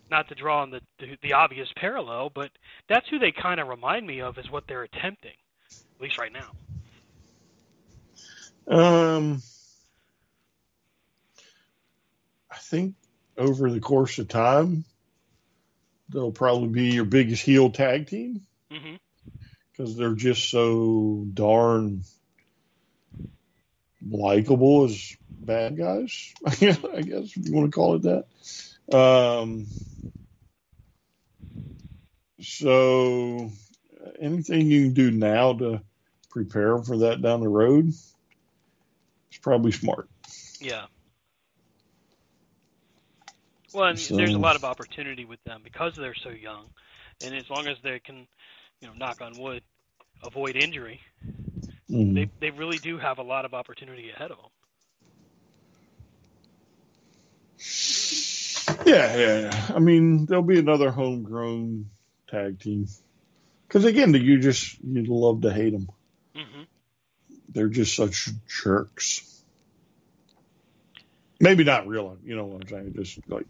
Not to draw on the the, the obvious parallel, but that's who they kind of remind me of, is what they're attempting, at least right now. Um, I think over the course of time, they'll probably be your biggest heel tag team hmm because they're just so darn likable as bad guys. I guess if you want to call it that. Um, so, anything you can do now to prepare for that down the road is probably smart. Yeah. Well, and So- there's a lot of opportunity with them because they're so young, and as long as they can, you know, knock on wood, avoid injury, Mhm. they they really do have a lot of opportunity ahead of them. Yeah, yeah, yeah. I mean, there'll be another homegrown tag team. Because again, you just you love to hate them. hmm They're just such jerks. Maybe not real, you know what I'm saying? Just like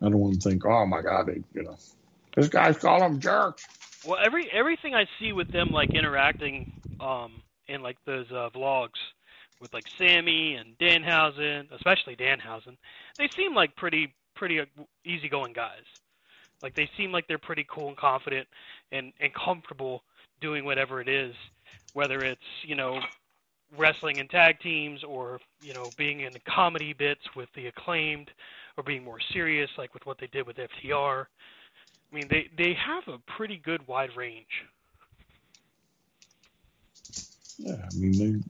I don't want to think, oh my god, they, you know, this guy's calling them jerks. Well, every everything I see with them like interacting um in like those uh, vlogs with like Sammy and Danhausen, especially Danhausen, they seem like pretty pretty uh, easygoing guys. Like they seem like they're pretty cool and confident and and comfortable doing whatever it is, whether it's you know wrestling in tag teams or you know being in comedy bits with the acclaimed or being more serious like with what they did with FTR. I mean, they they have a pretty good wide range. Yeah, I mean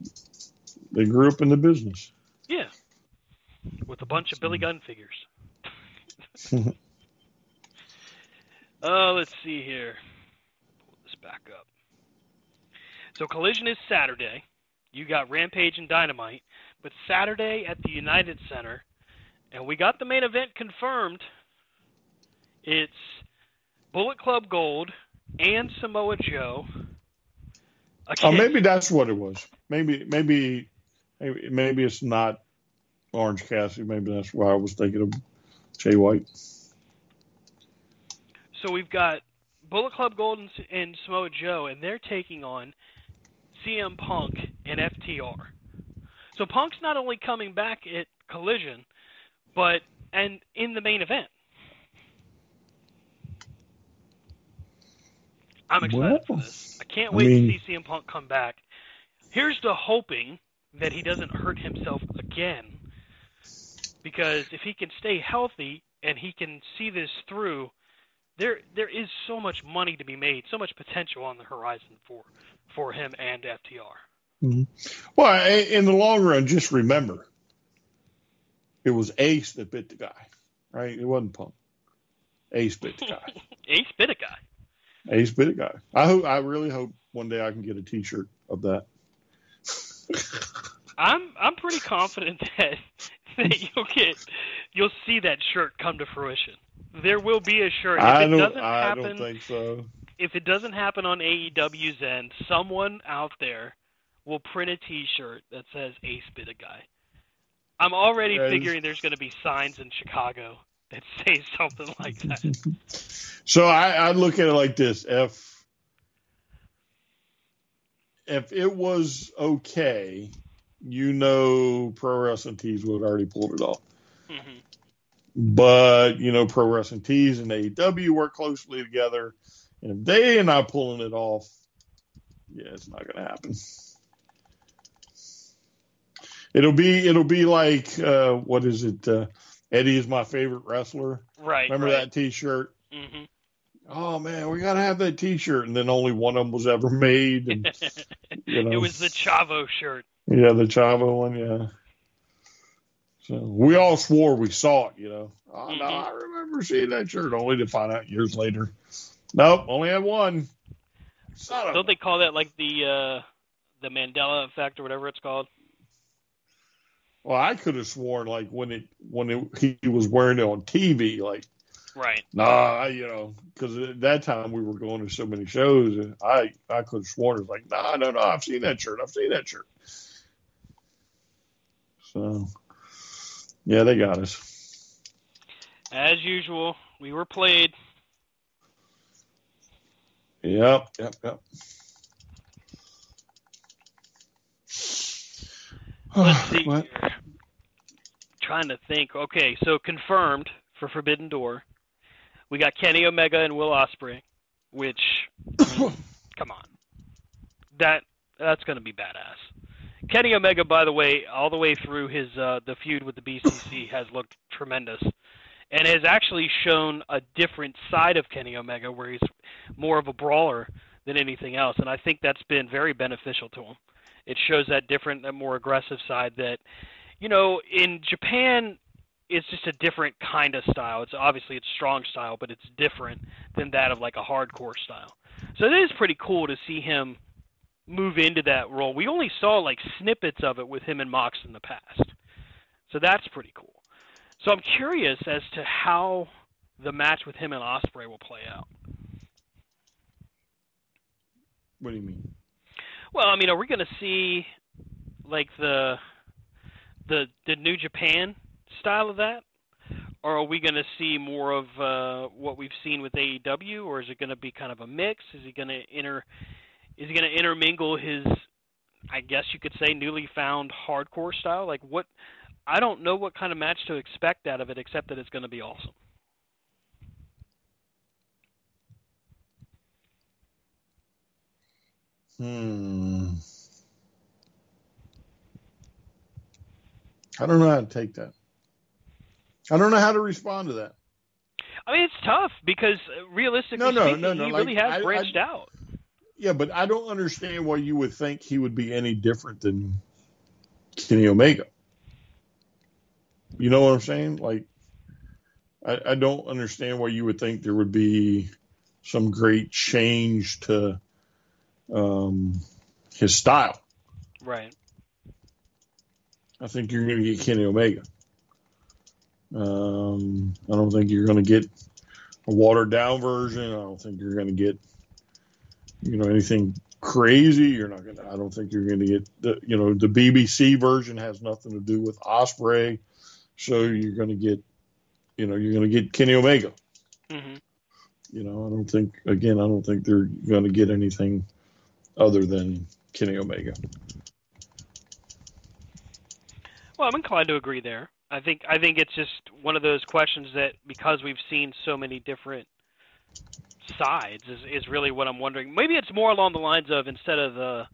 they they grew up in the business. Yeah, with a bunch of Billy Gunn figures. Oh, let's see here. Pull this back up. So Collision is Saturday. You got Rampage and Dynamite, but Saturday at the United Center, and we got the main event confirmed. It's Bullet Club Gold and Samoa Joe. Oh, maybe that's what it was. Maybe maybe maybe, maybe it's not Orange Cassidy. Maybe that's why I was thinking of Jay White. So we've got Bullet Club Gold and, and Samoa Joe, and they're taking on CM Punk and FTR. So Punk's not only coming back at Collision, but and in the main event. I'm excited for this. I can't I wait mean- to see CM Punk come back. here's to hoping that he doesn't hurt himself again. Because if he can stay healthy and he can see this through, there there is so much money to be made, so much potential on the horizon for for him and FTR. Mm-hmm. Well, in the long run, just remember, it was Ace that bit the guy, right? It wasn't Punk. Ace bit the guy. Ace bit a guy. Ace bit a guy. I hope. I really hope one day I can get a T-shirt of that. I'm I'm pretty confident that that you'll get you'll see that shirt come to fruition. There will be a shirt. If I it don't. doesn't I happen, don't think so. if it doesn't happen on AEW's end, someone out there will print a T-shirt that says "Ace bit a guy." I'm already figuring there's going to be signs in Chicago that say something like that. So I, I look at it like this: if if it was okay, you know, Pro Wrestling Tees would have already pulled it off. hmm But you know, Pro Wrestling Tees and AEW work closely together, and if they are not pulling it off, yeah, it's not going to happen. It'll be it'll be like uh, what is it? Uh, Eddie is my favorite wrestler. Right. Remember right. that T-shirt? Mm-hmm. oh man, we gotta have that T-shirt, and then only one of them was ever made, and you know, It was the Chavo shirt. yeah, the Chavo one, yeah. So we all swore we saw it, you know. Oh no, Mhm. I remember seeing that shirt, only to find out years later. Nope, only had one. Son Don't they call that like the uh the Mandela effect or whatever it's called? Well, I could have sworn like when it when it, he was wearing it on TV, like Right. nah, I, you know, because at that time we were going to so many shows, and I I could have sworn it was like nah, no, no, I've seen that shirt, I've seen that shirt. So, yeah, they got us. As usual, we were played. Yep, yep, yep. Let's see. What? here. Trying to think. Okay, so confirmed for Forbidden Door. We got Kenny Omega and Will Ospreay, which come on. That that's going to be badass. Kenny Omega by the way, all the way through his uh the feud with the BCC has looked tremendous and has actually shown a different side of Kenny Omega where he's more of a brawler than anything else and I think that's been very beneficial to him. It shows that different, that more aggressive side that, you know, in Japan, it's just a different kind of style. It's obviously it's strong style, but it's different than that of like a hardcore style. So it is pretty cool to see him move into that role. We only saw like snippets of it with him and Mox in the past, so that's pretty cool. So I'm curious as to how the match with him and Ospreay will play out. What do you mean? Well, I mean, are we going to see like the the the New Japan style of that, or are we going to see more of uh, what we've seen with AEW, or is it going to be kind of a mix? Is he going to inter is he going to intermingle his, I guess you could say, newly found hardcore style? Like what? I don't know what kind of match to expect out of it, except that it's going to be awesome. Hmm. I don't know how to take that. I don't know how to respond to that. I mean, it's tough because uh, realistically No, no, speaking, no, no, he like, really has I- I- branched out. Yeah, but I don't understand why you would think he would be any different than Kenny Omega. You know what I'm saying? Like, I, I don't understand why you would think there would be some great change to um, his style. Right. I think you're going to get Kenny Omega. Um, I don't think you're going to get a watered down version. I don't think you're going to get, you know, anything crazy. You're not going to, I don't think you're going to get the, you know, the BCC version has nothing to do with Ospreay. So you're going to get, you know, you're going to get Kenny Omega. hmm You know, I don't think, again, I don't think they're going to get anything other than Kenny Omega. Well, I'm inclined to agree there. I think I think it's just one of those questions that because we've seen so many different sides is is really what I'm wondering. Maybe it's more along the lines of instead of the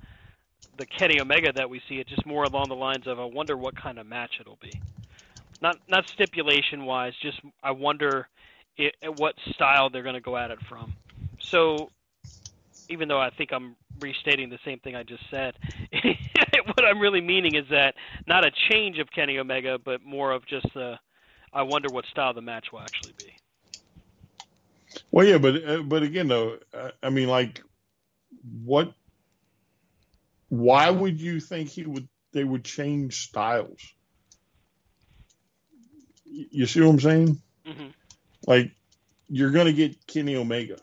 the Kenny Omega that we see. It's just more along the lines of I wonder what kind of match it'll be. Not not stipulation wise, just I wonder it, what style they're going to go at it from. So even though I think I'm restating the same thing I just said, what I'm really meaning is that not a change of Kenny Omega, but more of just the I wonder what style the match will actually be. Well, yeah, but uh, but again, though, I mean, like, what? Why would you think he would? They would change styles. You see what I'm saying? Mm-hmm. Like, you're gonna get Kenny Omega.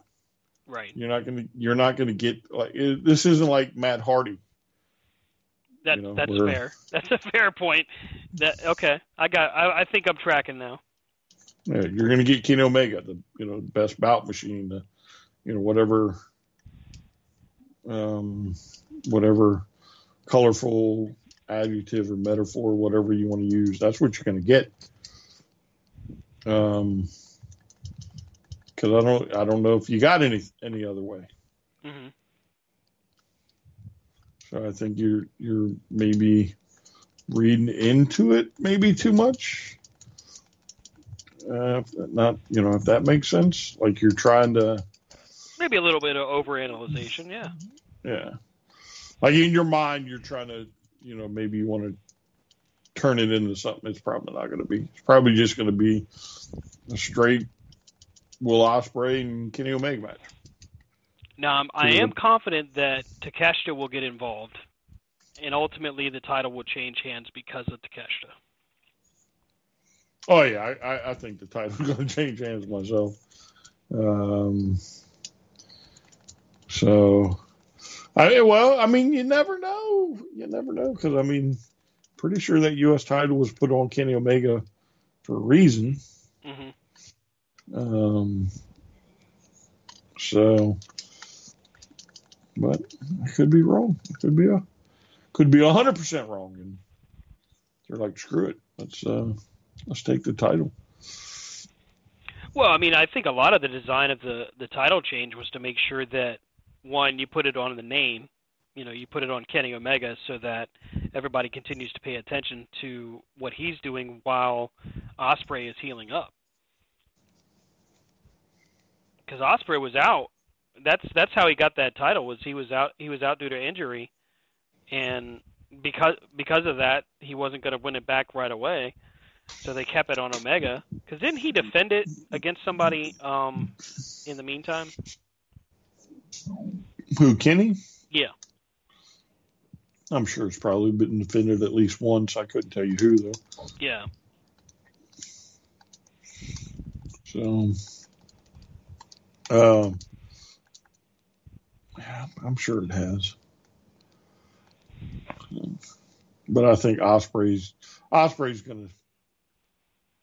Right. You're not gonna. You're not gonna get like it, this. Isn't like Matt Hardy. That you know, that's where, fair. That's a fair point. That okay. I got. I, I think I'm tracking now. Yeah, you're going to get Kenny Omega, the you know best bout machine, the you know whatever, um, whatever colorful adjective or metaphor, whatever you want to use. That's what you're going to get. Um, because I don't, I don't know if you got any any other way. Mm-hmm. So I think you're you're maybe reading into it maybe too much. Uh, not you know if that makes sense. Like you're trying to maybe a little bit of overanalyzation. Yeah. Yeah. Like in your mind, you're trying to you know maybe you want to turn it into something it's probably not going to be. It's probably just going to be a straight Will Ospreay and Kenny Omega match. Now, I am confident that Takeshita will get involved, and ultimately the title will change hands because of Takeshita. Oh yeah, I, I think the title's going to change hands myself. Um, so, I well, I mean, you never know. You never know because I mean, pretty sure that U.S. title was put on Kenny Omega for a reason. Mm-hmm. Um, so, but I could be wrong. It could be a could be hundred percent wrong, and they're like, screw it. Let's uh, let's take the title. Well, I mean, I think a lot of the design of the the title change was to make sure that one, you put it on the name, you know, you put it on Kenny Omega so that everybody continues to pay attention to what he's doing while Ospreay is healing up. Because Ospreay was out. That's that's how he got that title. Was he was out he was out due to injury, and because because of that he wasn't going to win it back right away. So they kept it on Omega. Because didn't he defend it against somebody um, in the meantime? Who, Kenny? Yeah. I'm sure it's probably been defended at least once. I couldn't tell you who, though. Yeah. So, um, yeah, I'm sure it has. But I think Ospreay's Ospreay's going to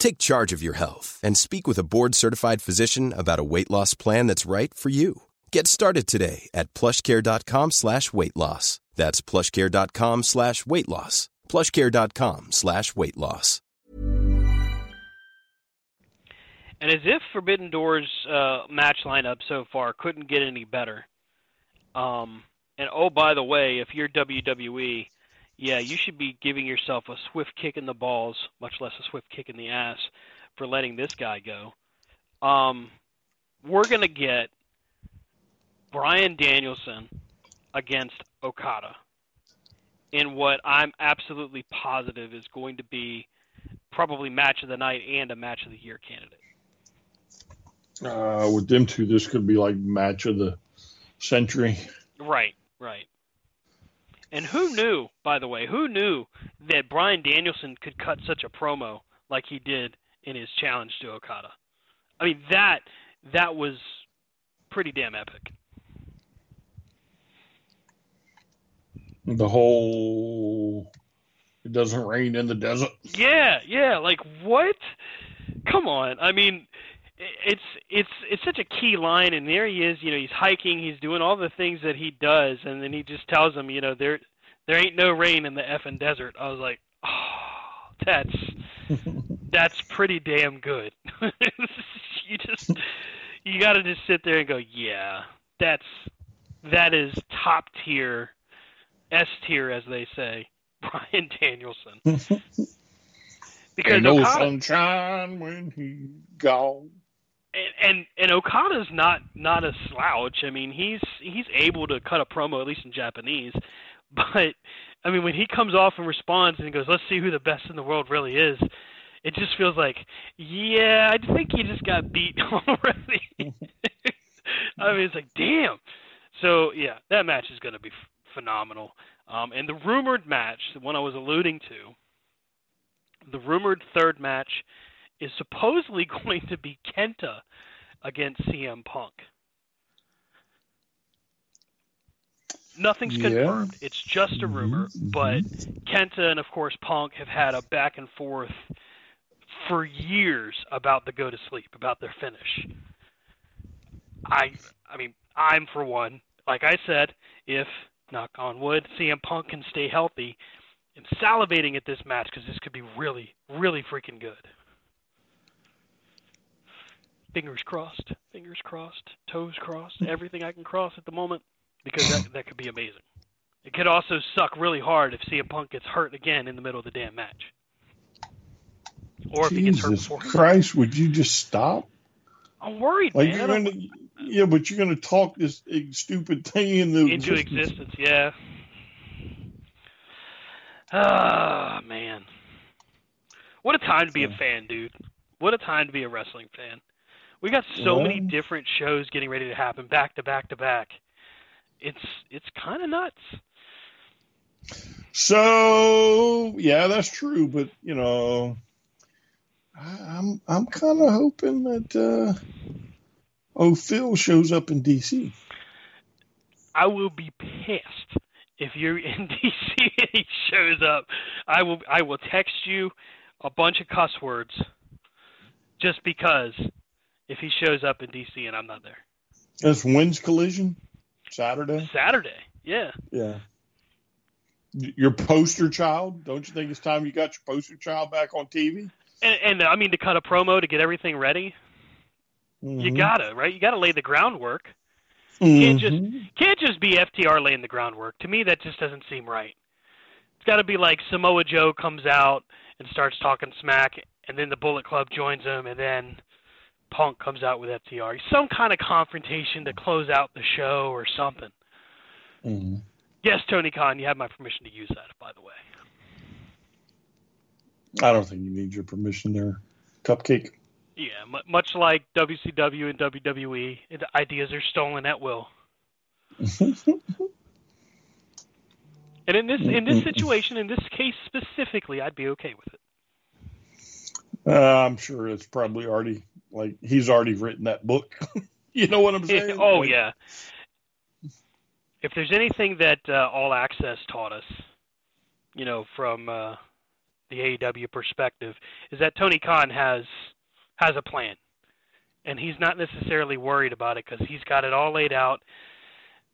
Take charge of your health and speak with a board certified physician about a weight loss plan that's right for you. Get started today at plushcare.com slash weight loss. That's plushcare.com slash weight loss. Plushcare.com slash weight loss. And as if Forbidden Doors uh, match lineup so far couldn't get any better. Um, and oh, by the way, if you're WWE, yeah, you should be giving yourself a swift kick in the balls, much less a swift kick in the ass, for letting this guy go. Um, we're going to get Bryan Danielson against Okada in what I'm absolutely positive is going to be probably match of the night and a match of the year candidate. Uh, with them two, this could be like match of the century. Right, right. And who knew, by the way, who knew that Bryan Danielson could cut such a promo like he did in his challenge to Okada? I mean that that was pretty damn epic. The whole it doesn't rain in the desert. Yeah, yeah, like what? Come on. I mean, it's it's it's such a key line and there he is, you know, he's hiking, he's doing all the things that he does and then he just tells him, you know, there there ain't no rain in the effing desert. I was like, "Oh, that's that's pretty damn good." you just you got to just sit there and go, "Yeah, that's that is top tier S tier as they say." bryan Danielson. because Ain't no Okada, sunshine when he's gone. And, and Okada's not not a slouch. I mean, he's he's able to cut a promo at least in Japanese. But I mean, when he comes off and responds and he goes, "Let's see who the best in the world really is," it just feels like, yeah, I think he just got beat already. I mean, it's like, damn. So yeah, that match is going to be f- phenomenal. Um, and the rumored match, the one I was alluding to, the rumored third match is supposedly going to be Kenta against CM Punk. Nothing's yeah. confirmed. It's just a rumor, mm-hmm. but Kenta and of course Punk have had a back and forth for years about the go to sleep, about their finish. I I mean, I'm for one, like I said, if knock on wood, CM Punk can stay healthy. And salivating at this match because this could be really, really freaking good. Fingers crossed, fingers crossed, toes crossed, everything I can cross at the moment because that that could be amazing. It could also suck really hard if CM Punk gets hurt again in the middle of the damn match. Or if Jesus he gets hurt before. Christ, would you just stop? I'm worried, like man. You're gonna, yeah, but you're going to talk this stupid thing into, into existence. existence. Yeah. Ah, oh, man. What a time to be a fan, dude. What a time to be a wrestling fan. We got so many different shows getting ready to happen back to back to back. It's it's kind of nuts. So yeah, that's true, but you know, I'm I'm kind of hoping that uh, oh Phil shows up in DC. I will be pissed if you're in DC and he shows up. I will I will text you a bunch of cuss words just because if he shows up in DC and I'm not there. That's when's collision? Saturday. Saturday. Yeah. Yeah. Your poster child. Don't you think it's time you got your poster child back on TV? And, and I mean to cut a promo to get everything ready. Mm-hmm. You gotta right. You gotta lay the groundwork. Mm-hmm. Can't just can't just be FTR laying the groundwork. To me, that just doesn't seem right. It's got to be like Samoa Joe comes out and starts talking smack, and then the Bullet Club joins him, and then Punk comes out with FTR. Some kind of confrontation to close out the show or something. Mm-hmm. Yes, Tony Khan, you have my permission to use that, by the way. I don't think you need your permission there, Cupcake. Yeah, m- much like WCW and WWE, the ideas are stolen at will. and in this in this situation, in this case specifically, I'd be okay with it. Uh, I'm sure it's probably already like he's already written that book. you know what I'm saying? oh like, yeah. If there's anything that uh, All Access taught us, you know, from uh, the AEW perspective is that Tony Khan has has a plan, and he's not necessarily worried about it because he's got it all laid out.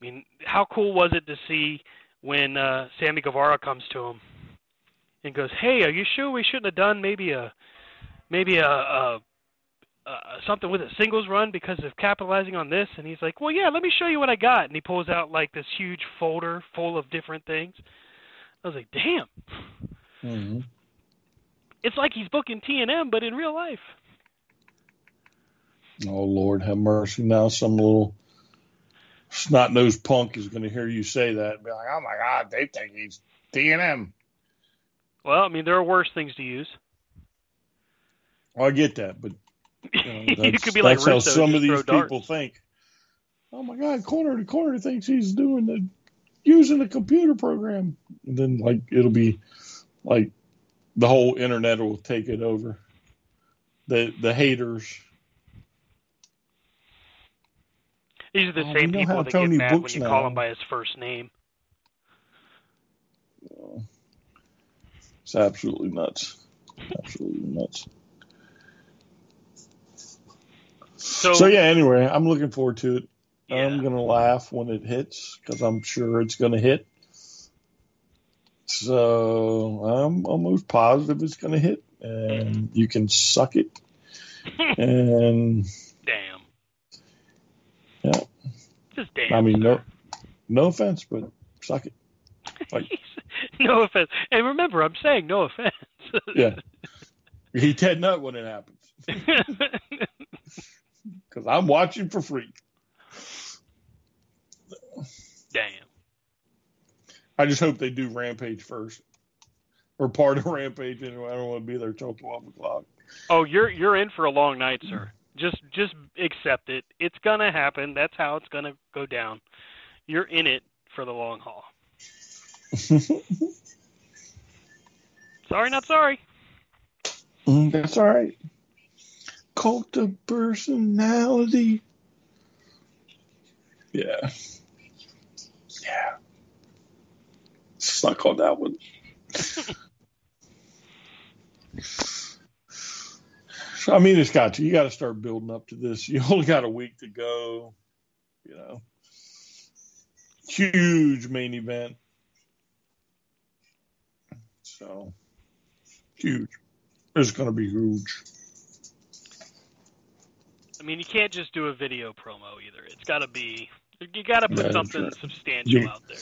I mean, how cool was it to see when uh, Sammy Guevara comes to him and goes, "Hey, are you sure we shouldn't have done maybe a maybe a, a uh, something with a singles run because of capitalizing on this and he's like well yeah let me show you what i got and he pulls out like this huge folder full of different things i was like damn mm-hmm. It's like he's booking T and M, but in real life. Oh Lord, have mercy! Now some little snot nosed punk is going to hear you say that and be like, "Oh my God, they think he's T and M." Well, I mean, there are worse things to use. I get that, but you, know, you could be like that's Russo, how some of these people darts. think. Oh my God, corner to corner thinks he's doing the using the computer program, and then like it'll be like the whole internet will take it over. The the haters. These are the Oh, same people that Tony get mad when you now. call him by his first name. It's absolutely nuts. Absolutely nuts. So, So yeah, anyway, I'm looking forward to it. yeah. I'm gonna laugh when it hits because I'm sure it's gonna hit. So I'm almost positive it's gonna hit, and mm-hmm. you can suck it. And damn. Yeah. Just damn. I mean, no, no offense, but suck it. like- no offense. And remember, I'm saying no offense. Yeah, he Ted Nut when it happens because I'm watching for free. damn. I just hope they do Rampage first, or part of Rampage anyway. I don't want to be there till twelve o'clock. Oh, you're you're in for a long night, sir. Just just accept it. It's gonna happen. That's how it's gonna go down. You're in it for the long haul. Sorry, not sorry. Mm, That's all right. Cult of personality. Yeah. Yeah. Suck on that one. So, I mean, it's got to. You got to start building up to this. You only got a week to go. You know, huge main event. So, huge. It's going to be huge. I mean, you can't just do a video promo either. It's got to be. You got to put that's something right. substantial out there.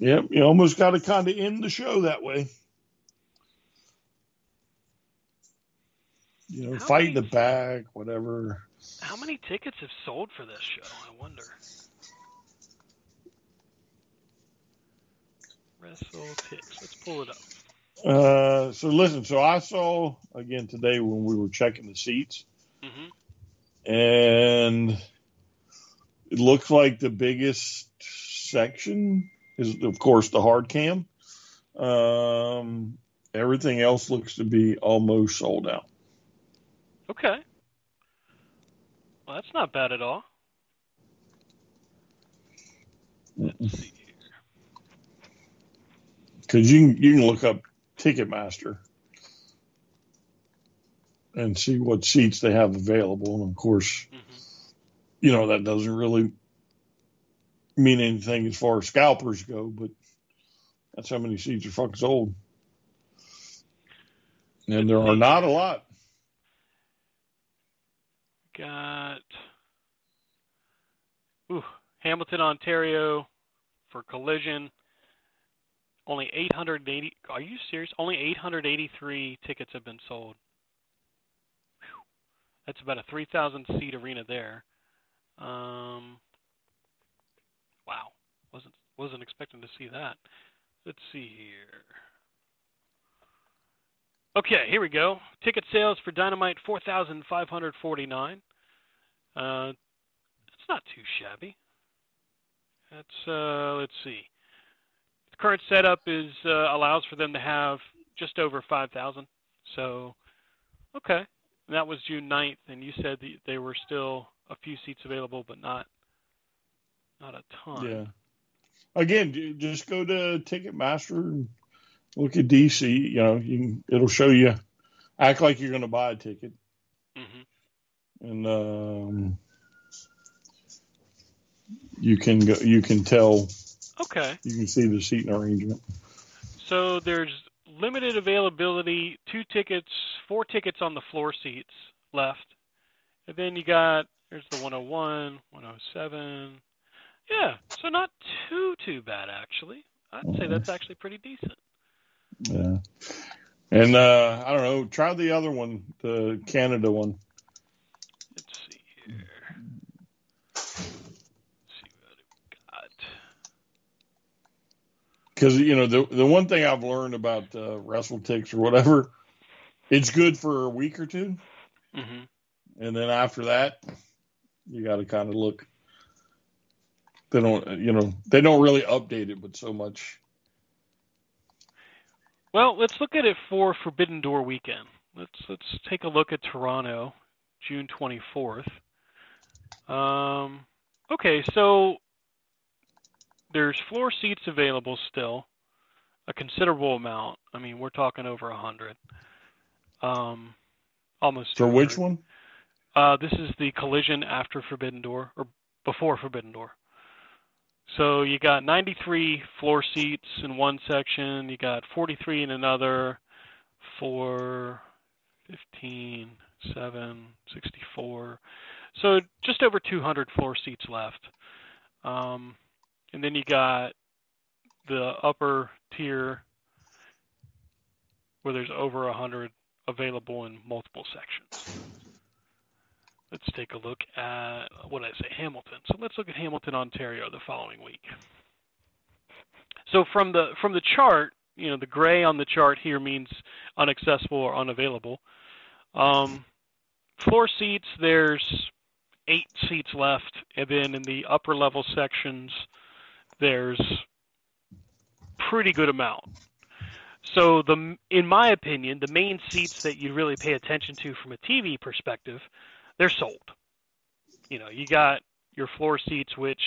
Yep, you almost got to kind of end the show that way. You know, How fight many- the back, whatever. How many tickets have sold for this show? I wonder. Wrestle picks. Let's pull it up. Uh, so listen, so I saw again today when we were checking the seats, hmm and it looks like the biggest section is, of course, the hard cam. Um, everything else looks to be almost sold out. Okay. Well, that's not bad at all. Let's see here. because you can you can look up Ticketmaster and see what seats they have available, and of course, hmm you know that doesn't really mean anything as far as scalpers go, but that's how many seats are fucking sold, and there are not a lot. Got ooh, Hamilton, Ontario for Collision. Only 880. Are you serious? Only 883 tickets have been sold. That's about a 3,000 seat arena there. Um, wow, wasn't wasn't expecting to see that. Let's see here. Okay, here we go. Ticket sales for Dynamite 4,549. Uh, it's not too shabby. That's uh, let's see. The current setup is uh, allows for them to have just over 5,000. So, okay. And that was June 9th, and you said that they were still a few seats available, but not not a ton. Yeah. Again, just go to Ticketmaster and look at DC. You know, you can, it'll show you. Act like you're going to buy a ticket. hmm and um, you can go, you can tell Okay. you can see the seating arrangement. So there's limited availability, two tickets, four tickets on the floor seats left. And then you got there's the 101, 107. Yeah, so not too too bad actually. I'd say that's actually pretty decent. Yeah, and uh, I don't know. Try the other one, the Canada one. Let's see here. see what we got. Because you know the the one thing I've learned about uh, WrestleTix or whatever, it's good for a week or 2 hmm and then after that, you got to kind of look. They don't, you know, they don't really update it, but so much. Well, let's look at it for Forbidden Door weekend. Let's let's take a look at Toronto, June 24th. Um, okay, so there's floor seats available still, a considerable amount. I mean, we're talking over a hundred. Um, almost. For which 200. one? Uh, this is the collision after Forbidden Door or before Forbidden Door. So you got 93 floor seats in one section, you got 43 in another, 4, 15, 7, 64. So just over 200 floor seats left. Um, and then you got the upper tier where there's over 100 available in multiple sections. Let's take a look at what did I say, Hamilton. So let's look at Hamilton, Ontario, the following week. So from the from the chart, you know, the gray on the chart here means unaccessible or unavailable. Um, floor seats, there's eight seats left, and then in the upper level sections, there's pretty good amount. So the in my opinion, the main seats that you really pay attention to from a TV perspective they're sold. You know, you got your floor seats, which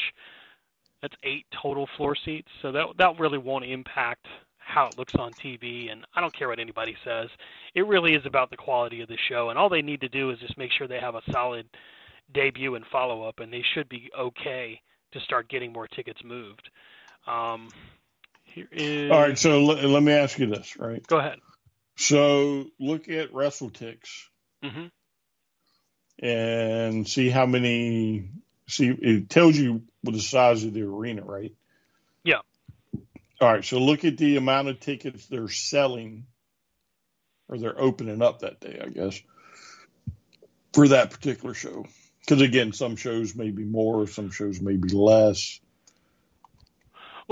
that's eight total floor seats, so that that really won't impact how it looks on TV. And I don't care what anybody says. It really is about the quality of the show, and all they need to do is just make sure they have a solid debut and follow up, and they should be okay to start getting more tickets moved. Um, here is. All right, so let, let me ask you this, right? Go ahead. So look at WrestleTix hmm and see how many. See, it tells you the size of the arena, right? Yeah. All right, so look at the amount of tickets they're selling, or they're opening up that day, I guess, for that particular show. Because again, some shows may be more, some shows may be less.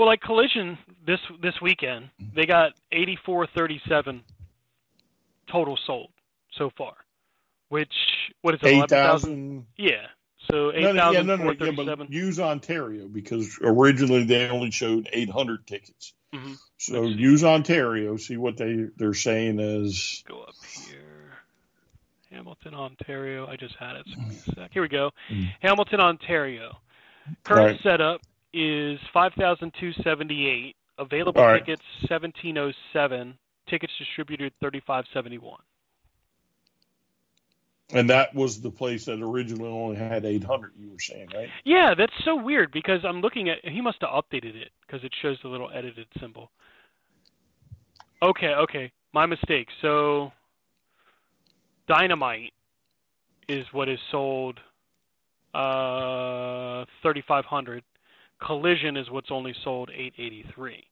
Well, like Collision this this weekend, they got 8437 total sold so far, which what is it? Eight 11,000? Yeah. So No, no, yeah, no, no, yeah, use Ontario because originally they only showed 800 tickets. Mhm. So use Ontario, see what they they're saying is Go up here. Hamilton, Ontario. I just had it. So. Here we go. Mm. Hamilton, Ontario. Current Right. setup is 5,278. Available right. tickets 1707. Tickets distributed 3571. and that was the place that originally only had 800 you were saying, right? Yeah, that's so weird because I'm looking at he must have updated it because it shows the little edited symbol. Okay, okay, my mistake. So Dynamite is what is sold uh 3500. Collision is what's only sold 883.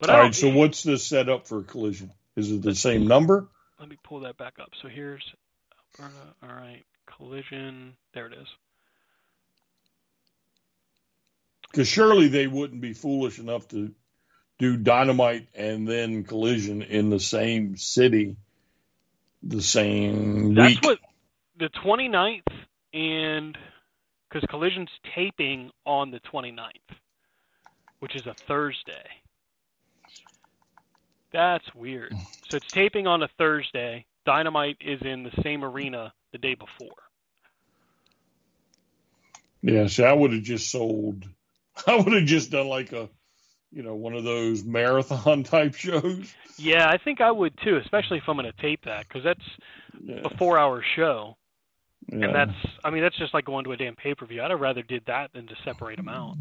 But All right, so what's the setup for collision? Is it the same number? let me pull that back up. So here's Alberta. All right, Collision. There it is. Because surely they wouldn't be foolish enough to do dynamite and then collision in the same city the same That's week. what the 29th and because Collision's taping on the 29th, which is a Thursday. That's weird. So it's taping on a Thursday. Dynamite is in the same arena the day before. Yeah, see, I would have just sold. I would have just done like a, you know, one of those marathon type shows. Yeah, I think I would too, especially if I'm going to tape that because that's Yeah, a four-hour show, yeah. and that's I mean that's just like going to a damn pay-per-view. I'd have rather did that than to separate them out.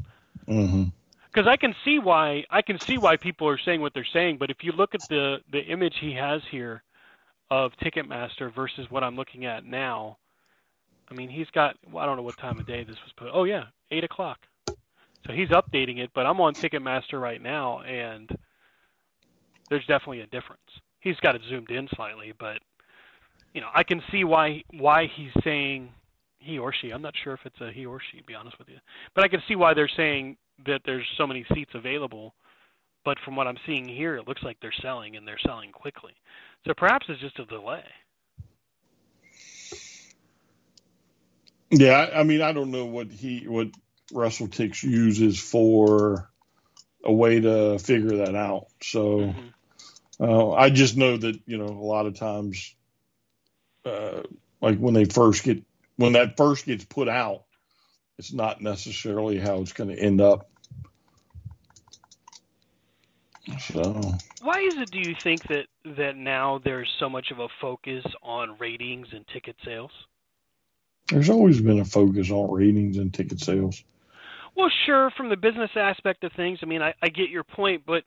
Mm-hmm. Because I can see why I can see why people are saying what they're saying. But if you look at the the image he has here of Ticketmaster versus what I'm looking at now, I mean he's got well, I don't know what time of day this was put. Oh yeah, eight o'clock. So he's updating it, but I'm on Ticketmaster right now, and there's definitely a difference. He's got it zoomed in slightly, but you know, I can see why why he's saying he or she. I'm not sure if it's a he or she, to be honest with you, but I can see why they're saying that there's so many seats available. But from what I'm seeing here, it looks like they're selling and they're selling quickly. So perhaps it's just a delay. Yeah, I mean, I don't know what he what WrestleTix uses for a way to figure that out. So mm-hmm. uh, I just know that you know a lot of times uh, like when they first get when that first gets put out, it's not necessarily how it's going to end up. So why is it? Do you think that that now there's so much of a focus on ratings and ticket sales? There's always been a focus on ratings and ticket sales. Well, sure, from the business aspect of things, I mean, I, I get your point, but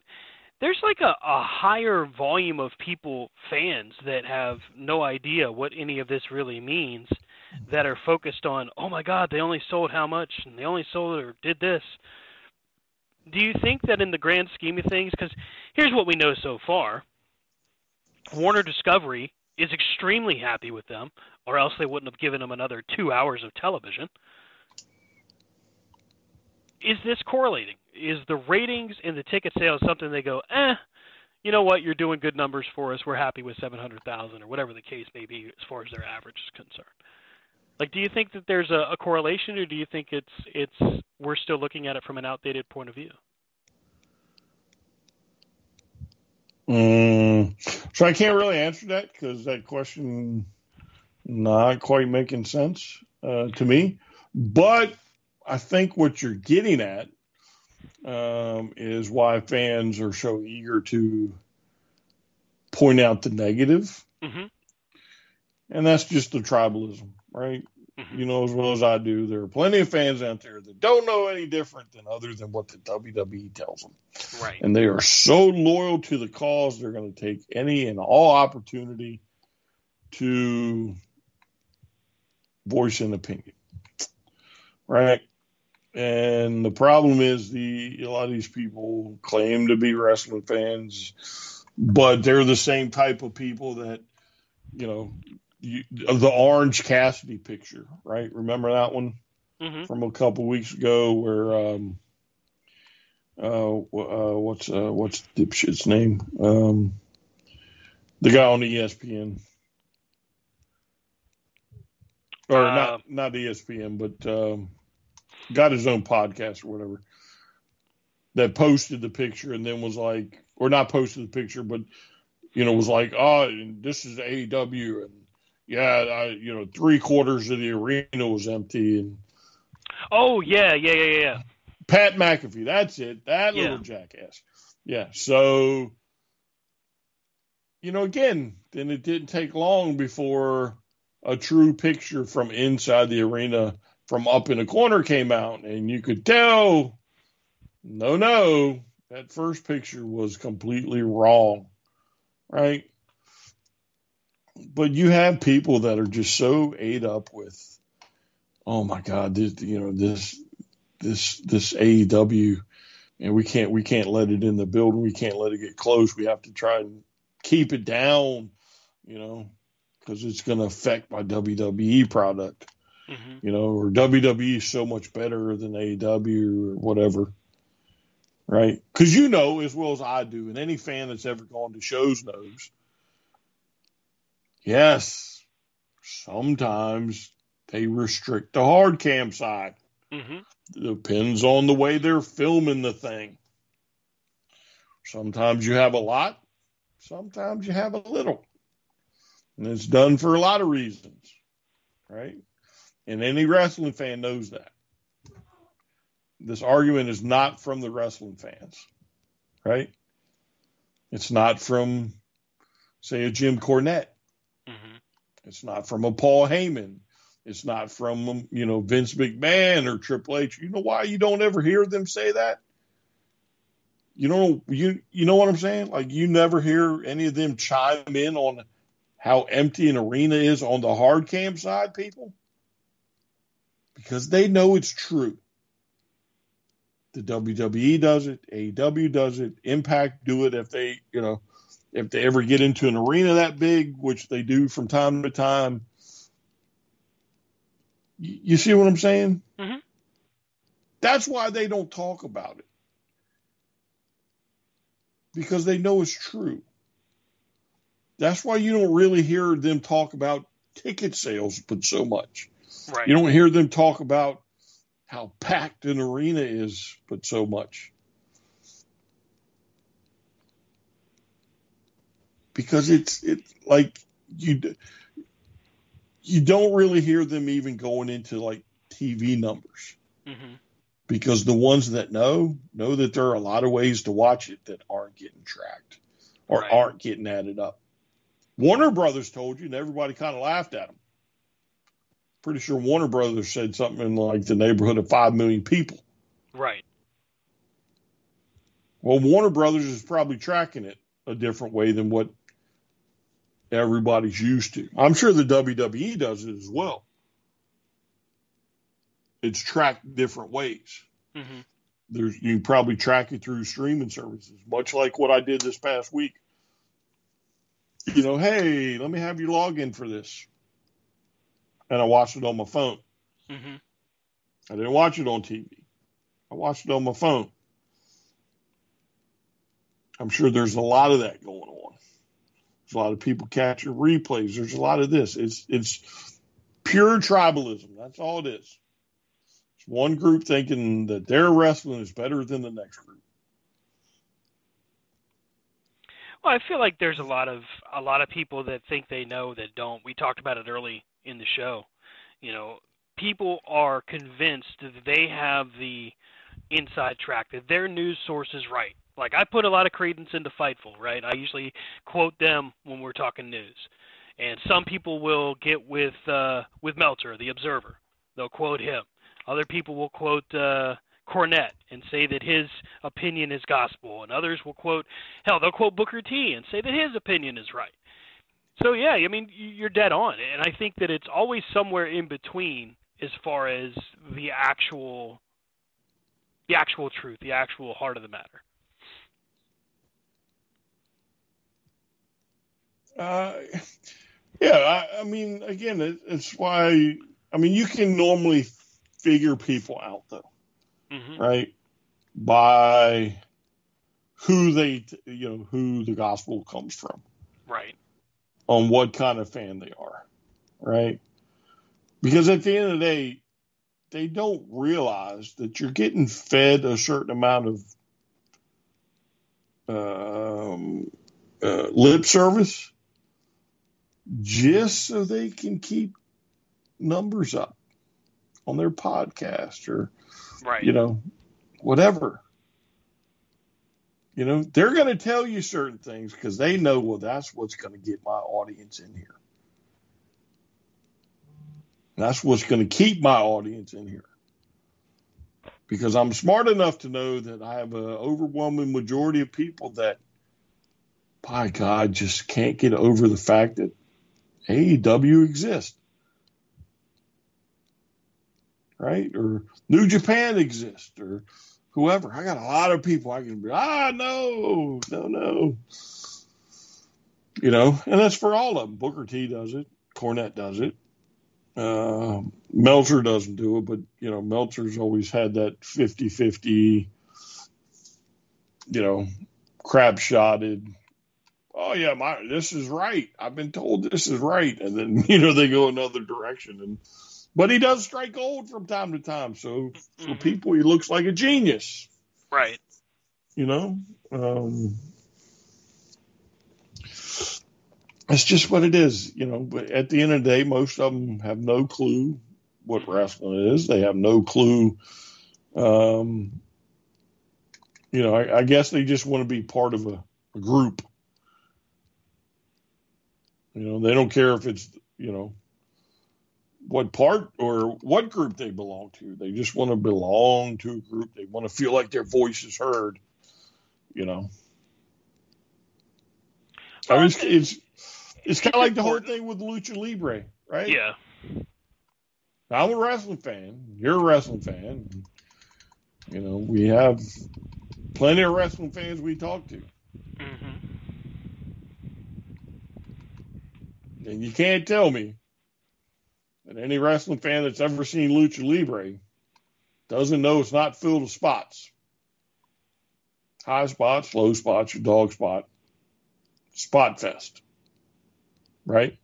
there's like a, a higher volume of people, fans, that have no idea what any of this really means, that are focused on, oh my God, they only sold how much, and they only sold or did this. Do you think that in the grand scheme of things, because here's what we know so far Warner Discovery is extremely happy with them, or else they wouldn't have given them another two hours of television is this correlating? Is the ratings and the ticket sales something they go, eh, you know what, you're doing good numbers for us. We're happy with 700,000 or whatever the case may be as far as their average is concerned. Like, do you think that there's a, a correlation, or do you think it's it's we're still looking at it from an outdated point of view? Mm, so I can't really answer that because that question not quite making sense uh, to me. But I think what you're getting at um, is why fans are so eager to point out the negative. Mm-hmm. And that's just the tribalism, right? Mm-hmm. You know as well as I do, there are plenty of fans out there that don't know any different than other than what the WWE tells them. Right. And they are so loyal to the cause, they're going to take any and all opportunity to voice an opinion. Right. And the problem is the a lot of these people claim to be wrestling fans, but they're the same type of people that, you know, you, the Orange Cassidy picture, right? Remember that one mm-hmm. from a couple weeks ago where um, uh, uh, what's uh, what's dipshit's name? Um, the guy on the ESPN, or uh, not not ESPN, but um, got his own podcast or whatever that posted the picture and then was like, or not posted the picture, but you know was like, oh, this is AEW and yeah, I, you know, three quarters of the arena was empty and. Oh yeah, yeah, yeah, yeah. Pat McAfee, that's it. That yeah. little jackass. Yeah. So, you know, again, then it didn't take long before a true picture from inside the arena from up in the corner came out, and you could tell, no, no, that first picture was completely wrong, right? But you have people that are just so ate up with, oh my God, this, you know, this, this, this AEW, and we can't, we can't let it in the building. We can't let it get close. We have to try and keep it down, you know, because it's going to affect my WWE product mm-hmm. you know, or WWE is so much better than AEW or whatever, right? Because you know as well as I do, and any fan that's ever gone to shows knows. Yes, sometimes they restrict the hard cam side. Mm-hmm. Depends on the way they're filming the thing. Sometimes you have a lot, sometimes you have a little. And it's done for a lot of reasons, right? And any wrestling fan knows that. This argument is not from the wrestling fans, right? It's not from, say, a Jim Cornette. Mm-hmm. It's not from a Paul Heyman. It's not from, you know, Vince McMahon or Triple H. You know why you don't ever hear them say that? You know, you you know what I'm saying? Like you never hear any of them chime in on how empty an arena is on the hard cam side, people because they know it's true. The WWE does it, AEW does it, Impact do it if they, you know, if they ever get into an arena that big, which they do from time to time. You see what I'm saying? Mm-hmm. That's why they don't talk about it. Because they know it's true. That's why you don't really hear them talk about ticket sales but so much Right. You don't hear them talk about how packed an arena is, but so much. Because it's it's like you you don't really hear them even going into like TV numbers. hmm because the ones that know know that there are a lot of ways to watch it that aren't getting tracked or Right. aren't getting added up. Warner Brothers told you, and everybody kind of laughed at them. Pretty sure Warner Brothers said something in like the neighborhood of five million people. Right. Well, Warner Brothers is probably tracking it a different way than what everybody's used to. I'm sure the WWE does it as well. It's tracked different ways. hmm there's you can probably track it through streaming services, much like what I did this past week. You know, hey, let me have you log in for this. And I watched it on my phone. hmm I didn't watch it on TV. I watched it on my phone. I'm sure there's a lot of that going on. There's a lot of people catching replays. There's a lot of this. It's it's pure tribalism. That's all it is. It's one group thinking that their wrestling is better than the next group. Well, I feel like there's a lot of a lot of people that think they know that don't. We talked about it early in the show. You know, people are convinced that they have the inside track, that their news source is right. Like I put a lot of credence into Fightful, right? I usually quote them when we're talking news. And some people will get with uh, with Meltzer, the Observer. They'll quote him. Other people will quote uh, Cornette and say that his opinion is gospel, and others will quote hell, they'll quote Booker T and say that his opinion is right. So yeah, I mean you're dead on, and I think that it's always somewhere in between as far as the actual the actual truth, the actual heart of the matter. Uh, yeah, I, I mean, again, it, it's why. I mean, you can normally figure people out, though, hmm right? By who they, you know, who the gospel comes from, Right. On what kind of fan they are, right? Because at the end of the day, they don't realize that you're getting fed a certain amount of um, uh, lip service just so they can keep numbers up on their podcast or Right. you know whatever you know they're going to tell you certain things because they know well that's what's going to get my audience in here. That's what's going to keep my audience in here. Because i'm smart enough to know that i have an overwhelming majority of people that by god just can't get over the fact that aew exists. Right? Or New Japan exists, or whoever. I got a lot of people I can be, ah, no, no, no. You know, and that's for all of them. Booker T does it. Cornette does it. Uh, Meltzer doesn't do it, but, you know, Meltzer's always had that 50 50, you know, crab shotted. Oh, yeah, my, this is right. I've been told this is right. And then, you know, they go another direction. And, but he does strike gold from time to time. So for Mhm. people, he looks like a genius. Right. You know, um, it's just what it is. You know, but at the end of the day, most of them have no clue what wrestling is. They have no clue. Um, you know, I, I guess they just want to be part of a, a group. You know, they don't care if it's you know what part or what group they belong to. They just want to belong to a group. They want to feel like their voice is heard. You know, I mean, it's it's, it's kind of like the whole thing with lucha libre, right? Yeah. I'm a wrestling fan. You're a wrestling fan. You know, we have plenty of wrestling fans we talk to, hmm and you can't tell me that any wrestling fan that's ever seen lucha libre doesn't know it's not filled with spots. High spots, low spots, your dog spot, spot fest, right?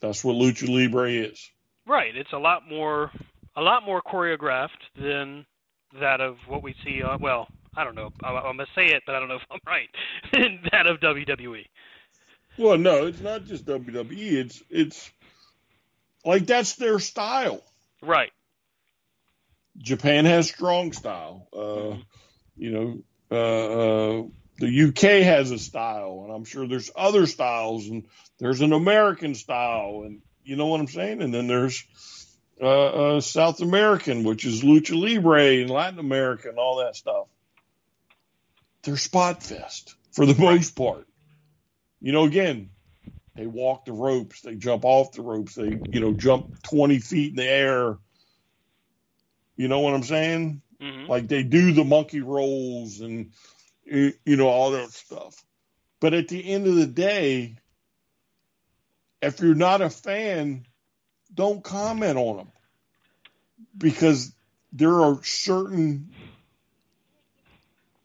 That's what lucha libre is. Right. It's a lot more a lot more choreographed than that of what we see on well, I don't know. I, I'm gonna say it, but I don't know if I'm right. than that of WWE. Well, no, it's not just WWE. It's it's like that's their style. Right. Japan has strong style. Uh, you know, uh, uh, the UK has a style, and I'm sure there's other styles, and there's an American style, and you know what I'm saying. And then there's uh, uh, South American, which is lucha libre, and Latin America, and all that stuff. They're spot fest for the most part. You know, again, they walk the ropes, they jump off the ropes, they you know jump 20 feet in the air. You know what I'm saying? hmm Like they do the monkey rolls and you you know all that stuff. But at the end of the day, if you're not a fan, don't comment on them because there are certain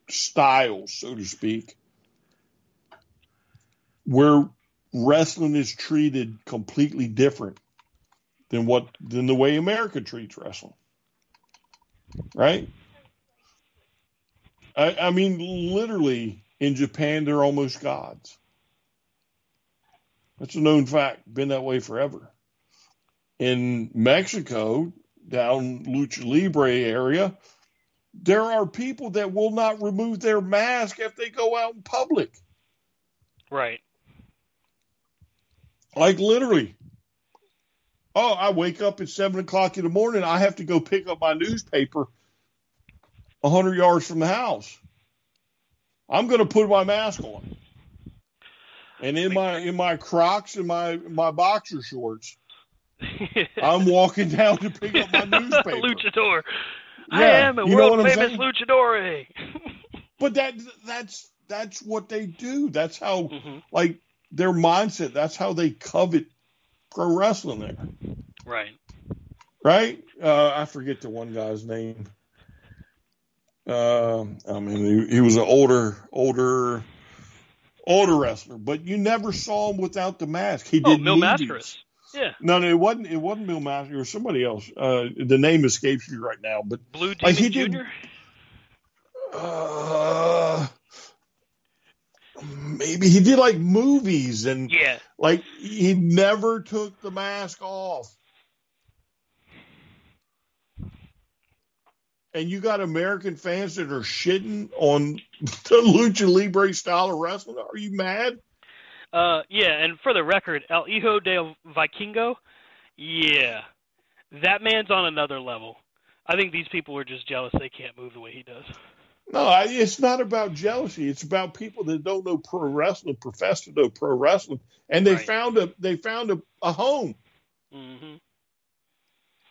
styles, so to speak, where wrestling is treated completely different than what than the way America treats wrestling. Right? I, I mean, literally in Japan, they're almost gods. That's a known fact. Been that way forever. In Mexico, down Lucha Libre area, there are people that will not remove their mask if they go out in public. Right. Like literally. Oh, I wake up at seven o'clock in the morning. I have to go pick up my newspaper a hundred yards from the house. I'm going to put my mask on, and in my in my Crocs and my my boxer shorts, I'm walking down to pick up my newspaper. Luchador. I Yeah, am a world famous saying? luchador. But that that's that's what they do. That's how hmm like their mindset. That's how they covet pro wrestling there. Right. right? Uh, I forget the one guy's name. Um, I mean, he, he was an older, older, older wrestler, but you never saw him without the mask. He Oh, did Mil movies. Mascaras. Yeah. No, no, it wasn't. It wasn't Bill Master. It was somebody else. Uh, the name escapes me right now, but Blue Demon Like, Jr. uh, maybe he did like movies and Yeah. like he never took the mask off. And you got American fans that are shitting on the lucha libre style of wrestling. Are you mad? Uh, yeah, and for the record, El Hijo del Vikingo, yeah, that man's on another level. I think these people are just jealous they can't move the way he does. No, I, it's not about jealousy. It's about people that don't know pro wrestling, profess to know pro wrestling, and they Right. found a they found a, a home. hmm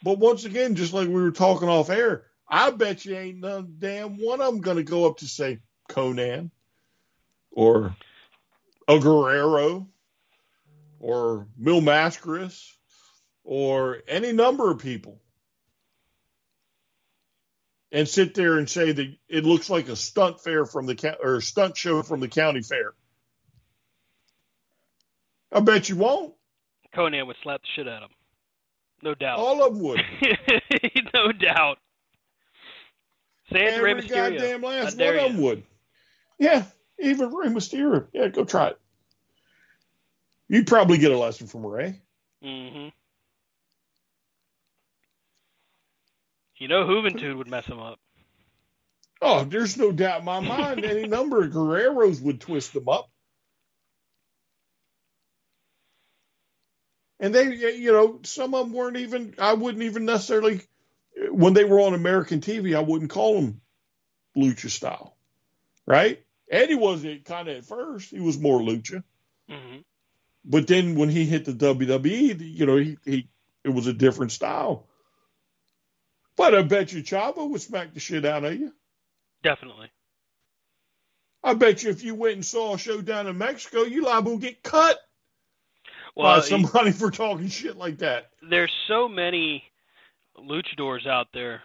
But once again, just like we were talking off air, I bet you ain't none damn one of them going to go up to say Konnan or a Guerrero or Mil Mascaras or any number of people and sit there and say that it looks like a stunt fair from the or a stunt show from the county fair. I bet you won't. Konnan would slap the shit out of him, no doubt. All of them would. no doubt. To Every Mysterio. goddamn last one of them would. Yeah, even Rey Mysterio. Yeah, go try it. You'd probably get a lesson from Rey. hmm You know, Juventud would mess him up. Oh, there's no doubt in my mind any number of Guerreros would twist them up. And they, you know, some of them weren't even, I wouldn't even necessarily, when they were on American TV, I wouldn't call them lucha style. Right? Eddie wasn't kind of at first, he was more lucha. hmm But then when he hit the WWE, you know, he, he it was a different style. But I bet you Chavo would smack the shit out of you. Definitely. I bet you if you went and saw a show down in Mexico, you liable to get cut Well, by somebody for talking shit like that. there's so many luchadors out there,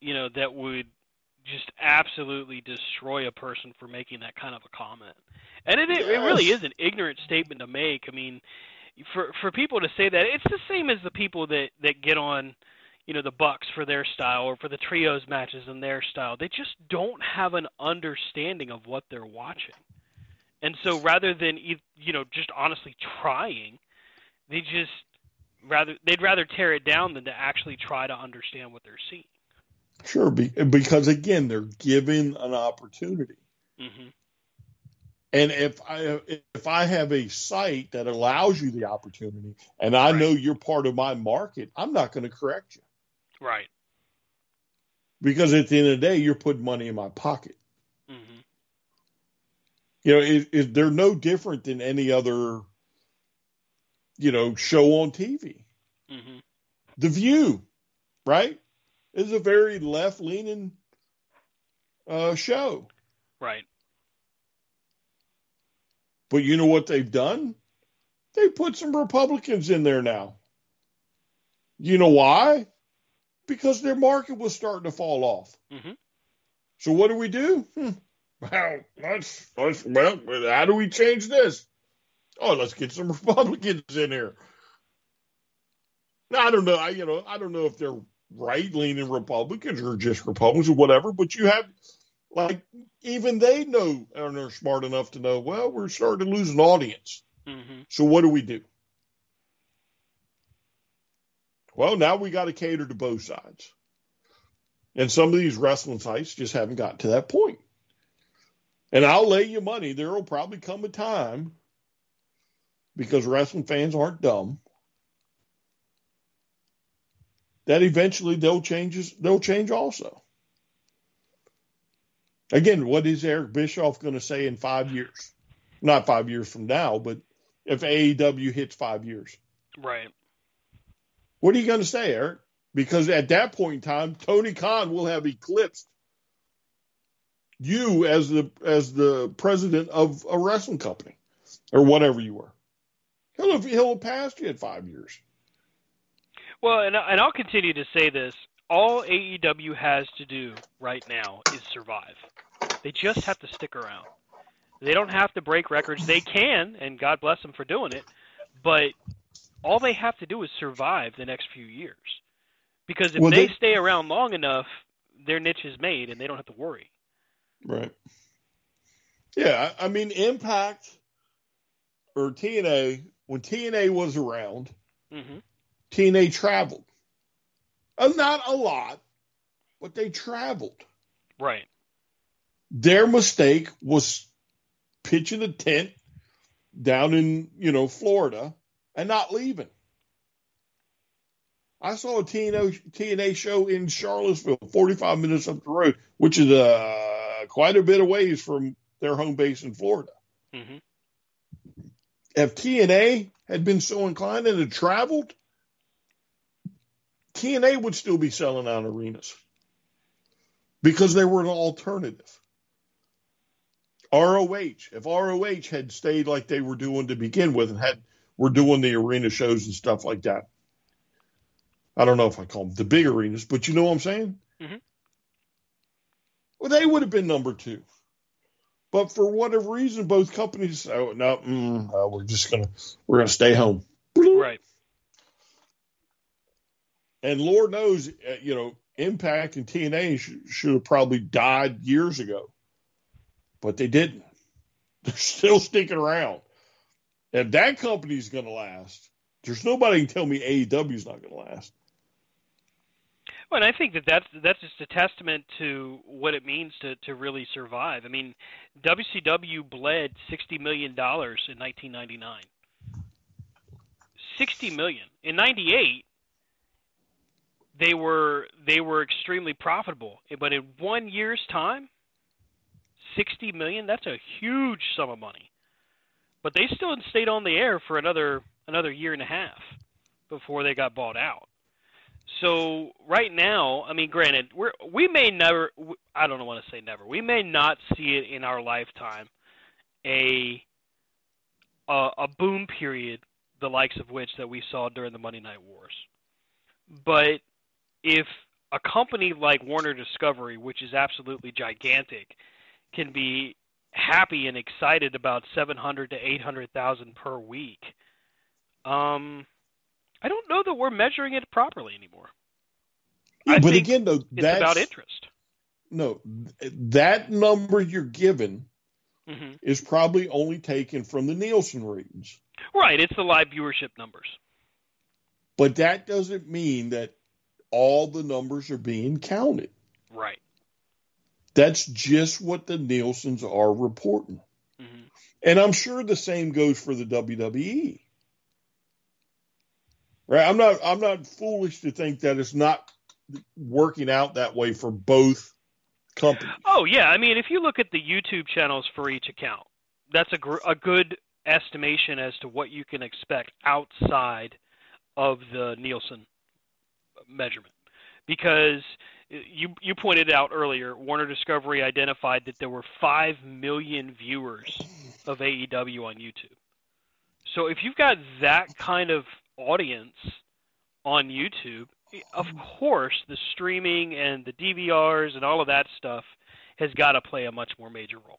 you know, that would just absolutely destroy a person for making that kind of a comment. And it, it really is an ignorant statement to make. I mean, for for people to say that it's the same as the people that that get on you know the bucks for their style or for the trios matches in their style they just don't have an understanding of what they're watching and so rather than you know just honestly trying they just rather they'd rather tear it down than to actually try to understand what they're seeing sure because again they're given an opportunity mm-hmm. And if I if I have a site that allows you the opportunity, and I right. know you're part of my market, I'm not going to correct you. Right. Because at the end of the day, you're putting money in my pocket. Mm-hmm. You know, is, is they're no different than any other, you know, show on TV. Mm-hmm. The View, right, is a very left leaning uh, show. Right. But you know what they've done? They put some Republicans in there now. You know why? Because their market was starting to fall off. Mm-hmm. So what do we do? Hmm. Well, let's, let's well, how do we change this? Oh, let's get some Republicans in here. Now I don't know. I you know I don't know if they're right leaning Republicans or just Republicans or whatever, but you have like even they know and they're smart enough to know, well, we're starting to lose an audience. Mm-hmm. So what do we do? Well, now we got to cater to both sides. And some of these wrestling sites just haven't gotten to that point. And I'll lay you money, there will probably come a time because wrestling fans aren't dumb that eventually they'll change they'll change also. Again, what is Eric Bischoff going to say in five years? Not five years from now, but if AEW hits five years. Right. What are you going to say, Eric? Because at that point in time, Tony Khan will have eclipsed you as the as the president of a wrestling company or whatever you were. He'll have, he'll have passed you in five years. Well, and and I'll continue to say this: all AEW has to do right now is survive. They just have to stick around. They don't have to break records. They can, and God bless them for doing it. But all they have to do is survive the next few years. Because if well, they, they stay around long enough, their niche is made, and they don't have to worry. Right. Yeah, I mean, Impact or TNA when TNA was around, mm-hmm. TNA traveled. Uh, not a lot, but they traveled. Right. Their mistake was pitching a tent down in, you know, Florida and not leaving. I saw a TNA, TNA show in Charlottesville, 45 minutes up the road, which is uh, quite a bit of ways from their home base in Florida. Mm-hmm. If TNA had been so inclined and had traveled, TNA would still be selling out arenas because they were an alternative. ROH, if ROH had stayed like they were doing to begin with and had were doing the arena shows and stuff like that. I don't know if I call them the big arenas, but you know what I'm saying? Mm-hmm. Well, they would have been number two. But for whatever reason, both companies, oh, no, mm, uh, we're just gonna we're gonna stay home. Right. And Lord knows, uh, you know, Impact and TNA sh- should have probably died years ago, but they didn't. They're still sticking around. If that company's going to last, there's nobody can tell me AEW is not going to last. Well, and I think that that's that's just a testament to what it means to to really survive. I mean, WCW bled sixty million dollars in 1999. Sixty million in '98 they were they were extremely profitable. But in one year's time, sixty million, that's a huge sum of money. But they still stayed on the air for another another year and a half before they got bought out. So right now, I mean, granted, we're we may never I don't want to say never. We may not see it in our lifetime a a, a boom period the likes of which that we saw during the Monday Night Wars. But if a company like Warner Discovery, which is absolutely gigantic, can be happy and excited about 700 to 800,000 per week, Um, I don't know that we're measuring it properly anymore. Yeah, but again, though, It's that's about interest. no that number you're given hmm is probably only taken from the Nielsen ratings. Right, it's the live viewership numbers. But that doesn't mean that all the numbers are being counted. Right. That's just what the Nielsen's are reporting. hmm And I'm sure the same goes for the WWE. Right? I'm not I'm not foolish to think that it's not working out that way for both companies. Oh yeah, I mean, if you look at the YouTube channels for each account, that's a gr- a good estimation as to what you can expect outside of the Nielsen measurement, because you you pointed out earlier, Warner Discovery identified that there were five million viewers of AEW on YouTube. So if you've got that kind of audience on YouTube, of course the streaming and the DVRs and all of that stuff has got to play a much more major role.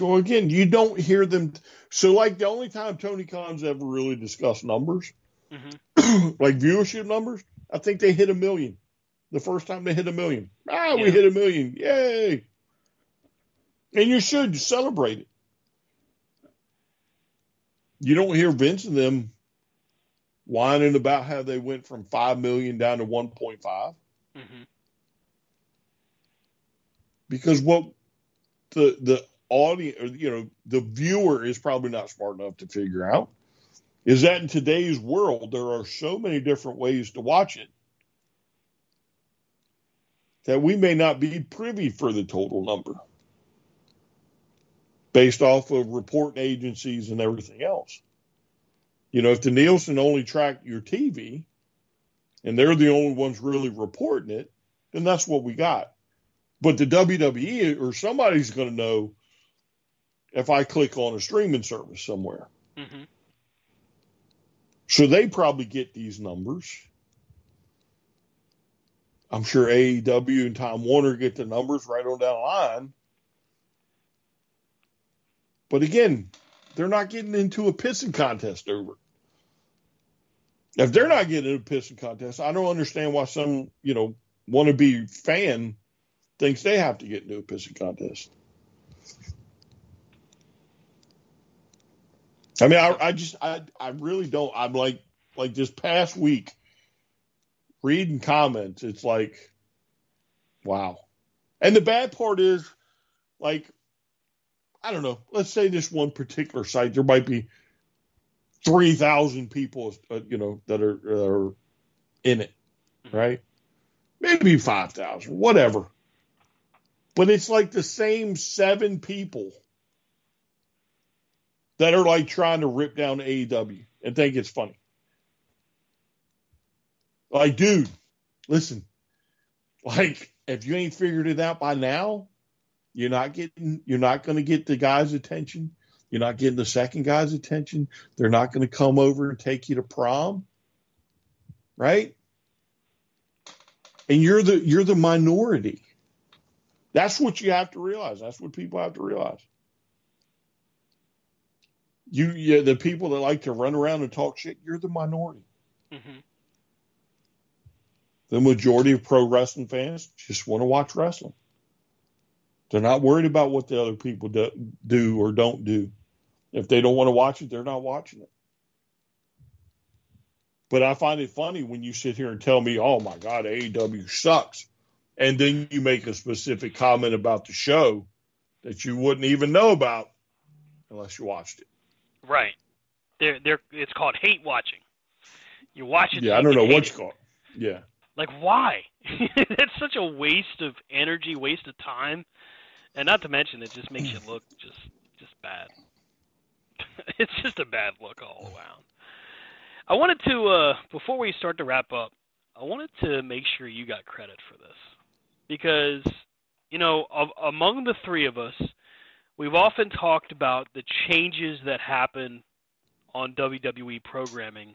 Well, again, you don't hear them. So, like the only time Tony Khan's ever really discussed numbers, hmm like viewership numbers, I think they hit a million. The first time they hit a million, ah, we hit a million, yay! And you should celebrate it. You don't hear Vince and them whining about how they went from five million down to one point five. Hmm because what the the audience, or, you know, the viewer is probably not smart enough to figure out is that in today's world there are so many different ways to watch it that we may not be privy for the total number based off of reporting agencies and everything else. You know, if the Nielsen only track your TV and they're the only ones really reporting it, then that's what we got. But the WWE or somebody's going to know if I click on a streaming service somewhere. hmm So they probably get these numbers. I'm sure AEW and Time Warner get the numbers right on down the line. But again, they're not getting into a pissing contest over. If they're not getting into a pissing contest, I don't understand why some, you know, wannabe fan thinks they have to get into a pissing contest. I mean, I, I just, I, I really don't. I'm like, like this past week, reading comments, it's like, wow. And the bad part is, like, I don't know. Let's say this one particular site, there might be three thousand people, uh, you know, that are, are in it, right? Maybe five thousand, whatever. But it's like the same seven people that are like trying to rip down AEW and think it's funny. Like, dude, listen. Like, if you ain't figured it out by now, you're not getting you're not gonna get the guy's attention. You're not getting the second guy's attention. They're not gonna come over and take you to prom. Right? And you're the you're the minority. That's what you have to realize. That's what people have to realize. You, yeah, the people that like to run around and talk shit, you're the minority. hmm The majority of pro wrestling fans just want to watch wrestling. They're not worried about what the other people do, do or don't do. If they don't want to watch it, they're not watching it. But I find it funny when you sit here and tell me, "Oh my God, AEW sucks," and then you make a specific comment about the show that you wouldn't even know about unless you watched it. Right. They're they're it's called hate watching. You watch it. Yeah, I don't know what you call it. Yeah. Like why? That's such a waste of energy, waste of time, and not to mention it just makes you look just just bad. it's just a bad look all around. I wanted to uh before we start to wrap up, I wanted to make sure you got credit for this because you know, of, among the three of us, we've often talked about the changes that happen on WWE programming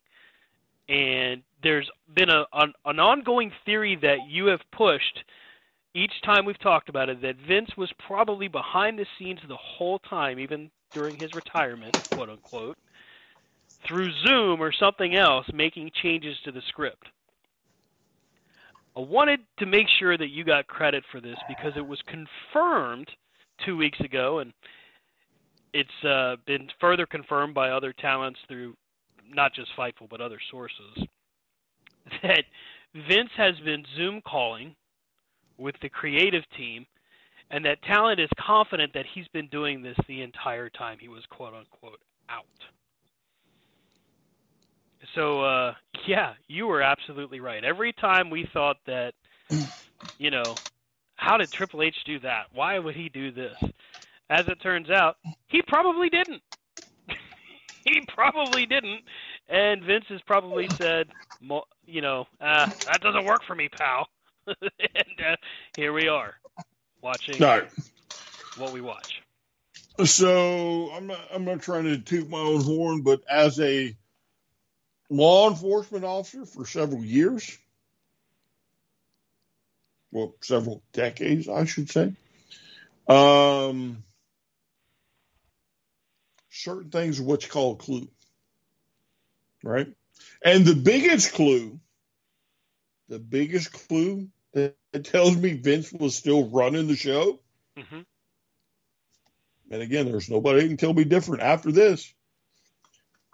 and there's been a an, an ongoing theory that you have pushed each time we've talked about it that Vince was probably behind the scenes the whole time, even during his retirement, quote unquote, through Zoom or something else, making changes to the script. I wanted to make sure that you got credit for this because it was confirmed two weeks ago, and it's uh, been further confirmed by other talents through not just Fightful but other sources that Vince has been Zoom calling with the creative team, and that talent is confident that he's been doing this the entire time he was quote unquote out. So uh, yeah, you were absolutely right. Every time we thought that, you know, how did Triple H do that? Why would he do this? As it turns out, he probably didn't. he probably didn't. And Vince has probably said, you know, uh, that doesn't work for me, pal. and uh, here we are, watching right. what we watch. So I'm not, I'm not trying to toot my own horn, but as a law enforcement officer for several years, well, several decades, I should say. Um, certain things are what you call a clue, right? And the biggest clue, the biggest clue that tells me Vince was still running the show. Mm-hmm. And again, there's nobody can tell me different after this.